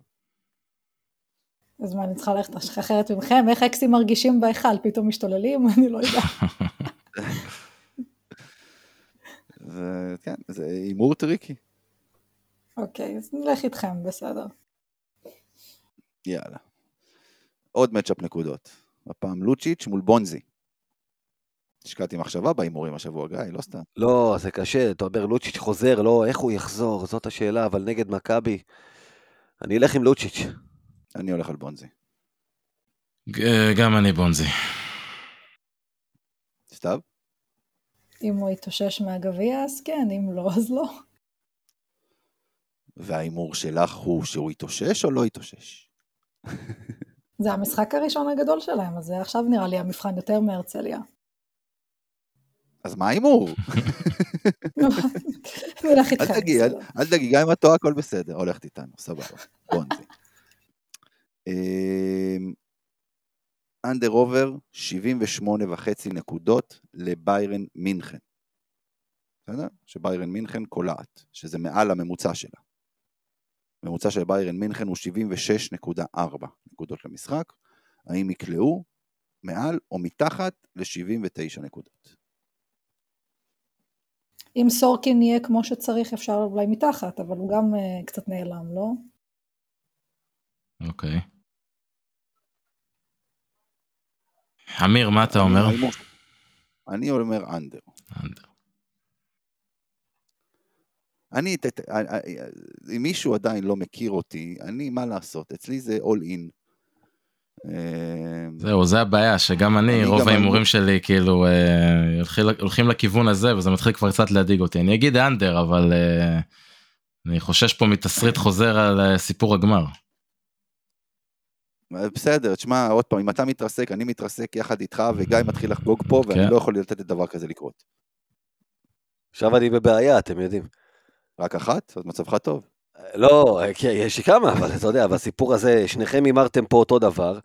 אז מה, אני צריכה ללכת אחרת ממכם? איך אקסים מרגישים בהיכל? פתאום משתוללים? אני לא יודעת. זה, כן, זה הימור טריקי. אוקיי, אז נלך איתכם, בסדר. יאללה. עוד matchup נקודות. הפעם לוצ'יץ' מול בונזי. השקעתי מחשבה בהימורים השבוע, גיא, לא סתם. לא, זה קשה, אתה אומר לוצ'יץ' חוזר, לא, איך הוא יחזור, זאת השאלה, אבל נגד מכבי, אני אלך עם לוצ'יץ'. אני הולך על בונזי. ג- גם אני בונזי. סתיו? אם הוא יתאושש מהגביע, אז כן, אם לא, אז לא. וההימור שלך הוא שהוא יתאושש או לא יתאושש? זה המשחק הראשון הגדול שלהם, אז זה עכשיו נראה לי המבחן יותר מהרצליה. אז מה ההימור? נלך איתך. אל תגיעי, גם אם את טועה, הכל בסדר. הולכת איתנו, סבבה. בונזי. אנדר עובר, 78 וחצי נקודות לביירן מינכן. בסדר? שביירן מינכן קולעת, שזה מעל הממוצע שלה. הממוצע של ביירן מינכן הוא 76.4 נקודות למשחק. האם יקלעו מעל או מתחת ל-79 נקודות? אם סורקין יהיה כמו שצריך, אפשר אולי מתחת, אבל הוא גם אה, קצת נעלם, לא? אוקיי. אמיר, מה אתה אומר? אני אומר אנדר. אנדר. אני, ת- ת- אה, אה, אם מישהו עדיין לא מכיר אותי, אני, מה לעשות, אצלי זה all in. אה, זהו, זה הבעיה, שגם אני, אני רוב ההימורים שלי כאילו אה, הולכים- הולכים לכיוון הזה, וזה מתחיל כבר קצת להדאיג אותי. אני אגיד אנדר, אבל אה, אני חושש פה מתסריט חוזר על סיפור הגמר. בסדר, תשמע, עוד פעם, אם אתה מתרסק, אני מתרסק יחד איתך, וגיא מתחיל לחגוג פה, ואני כן. לא יכול לתת לדבר כזה לקרות. עכשיו אני בבעיה, אתם יודעים. רק אחת? אז מצבך טוב. לא, כן, יש לי כמה, אבל אתה יודע, בסיפור הזה, שניכם הימרתם פה אותו דבר.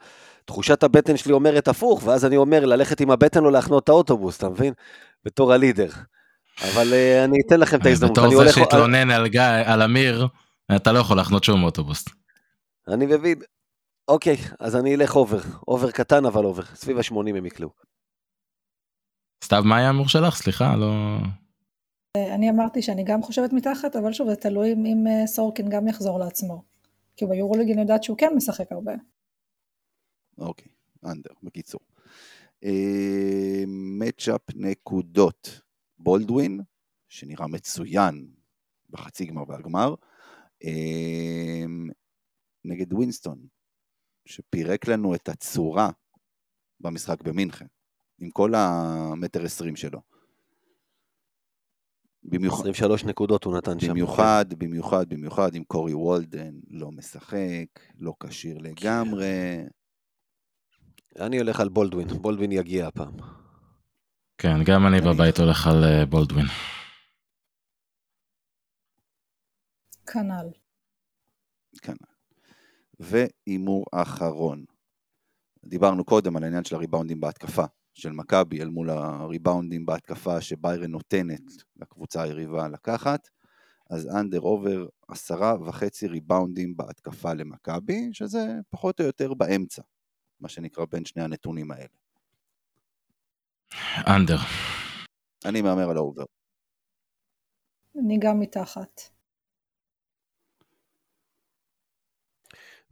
תחושת הבטן שלי אומרת הפוך, ואז אני אומר ללכת עם הבטן או להחנות את האוטובוס, אתה מבין? בתור ה leader. אבל אה, אני אתן לכם את ההזדמנות. אני בתור זה שהתלונן על גיא, על אמיר, אתה לא יכול להחנות שום אוטובוס. אני מבין. אוקיי, אז אני אלך over. over קטן, אבל over. סביב ה-80 הם יקלעו. סתיו, מה היה ההימור שלך? סליחה, לא... אה, אני אמרתי שאני גם חושבת מתחת, אבל שוב, זה תלוי אם, אה, סורקין גם יחזור לעצמו. כי ביורוליג אני יודעת שהוא כן משחק הרבה. אוקיי, under, בקיצור. matchup נקודות. בולדווין, שנראה מצוין בחצי גמר והגמר, אה, נגד ווינסטון, שפירק לנו את הצורה במשחק במינכן, עם כל המטר עשרים שלו. במיוחד, 23 נקודות הוא נתן שם. במיוחד, במיוחד, במיוחד עם קורי וולדן, לא משחק, לא כשיר לגמרי. אני הולך על בולדווין. בולדווין יגיע הפעם. כן, גם אני בבית הולך על אה, בולדווין. כנ"ל. כן. והימור אחרון. דיברנו קודם על העניין של הריבאונדים בהתקפה של מכבי אל מול הריבאונדים בהתקפה שביירן נותנת לקבוצה היריבה לקחת. אז under over עשרה וחצי ריבאונדים בהתקפה למכבי, שזה פחות או יותר באמצע, מה שנקרא בין שני הנתונים האלה. Under. אני מהמר על ה over. אני גם מתחת.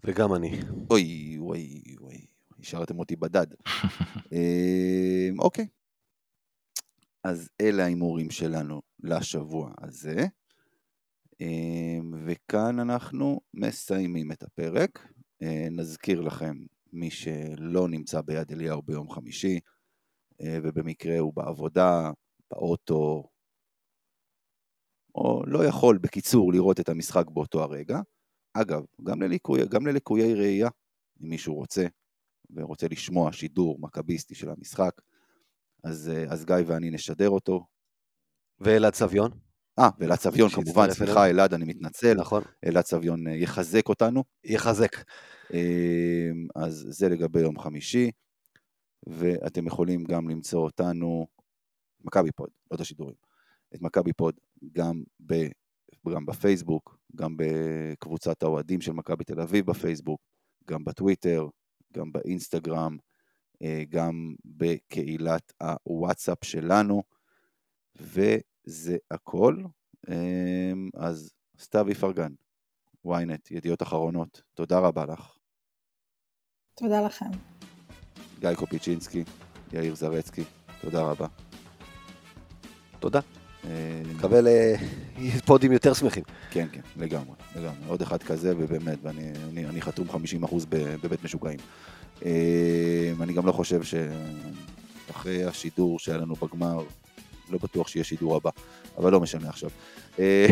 וגם אני. אוי, אוי, אוי, השארתם אותי בדד. אה, אוקיי. אז אלה ההימורים שלנו לשבוע הזה. אה, וכאן אנחנו מסיימים את הפרק. אה, נזכיר לכם, מי שלא נמצא ביד אליהו ביום חמישי, אה, ובמקרה הוא בעבודה, באוטו, או לא יכול בקיצור לראות את המשחק באותו הרגע. אגב, גם, לליקוי, גם לליקויי ראייה, אם מישהו רוצה, ורוצה לשמוע שידור מכביסטי של המשחק, אז, אה, אז גיא ואני נשדר אותו. ואלעד סביון, אה, ואלעד סביון כמובן. סליחה אלעד, אני מתנצל, נכון, אלעד סביון אה, יחזק אותנו. יחזק. אה, אז זה לגבי יום חמישי, ואתם יכולים גם למצוא אותנו, מכבי פוד, לא את השידורים, את מכבי פוד גם, ב, גם בפייסבוק, גם בקבוצת האוהדים של מכבי תל אביב בפייסבוק, גם בטוויטר, גם באינסטגרם, אה, גם בקהילת הוואטסאפ שלנו, וזה הכל. אה, אז סתיו איפרגן, ynet, ידיעות אחרונות, תודה רבה לך. תודה לכם. גיא קופיצ'ינסקי, יאיר זרצקי, תודה רבה. תודה. אה, מקווה לפודים יותר שמחים. כן, כן, לגמרי, לגמרי. עוד אחד כזה, ובאמת, ואני אני, אני חתום 50% ב- בבית משוגעים. אה, אני גם לא חושב שאחרי השידור שהיה לנו בגמר, לא בטוח שיהיה שידור הבא, אבל לא משנה עכשיו. אה,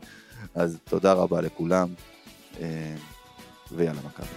אז תודה רבה לכולם, אה, ויאללה מכבי.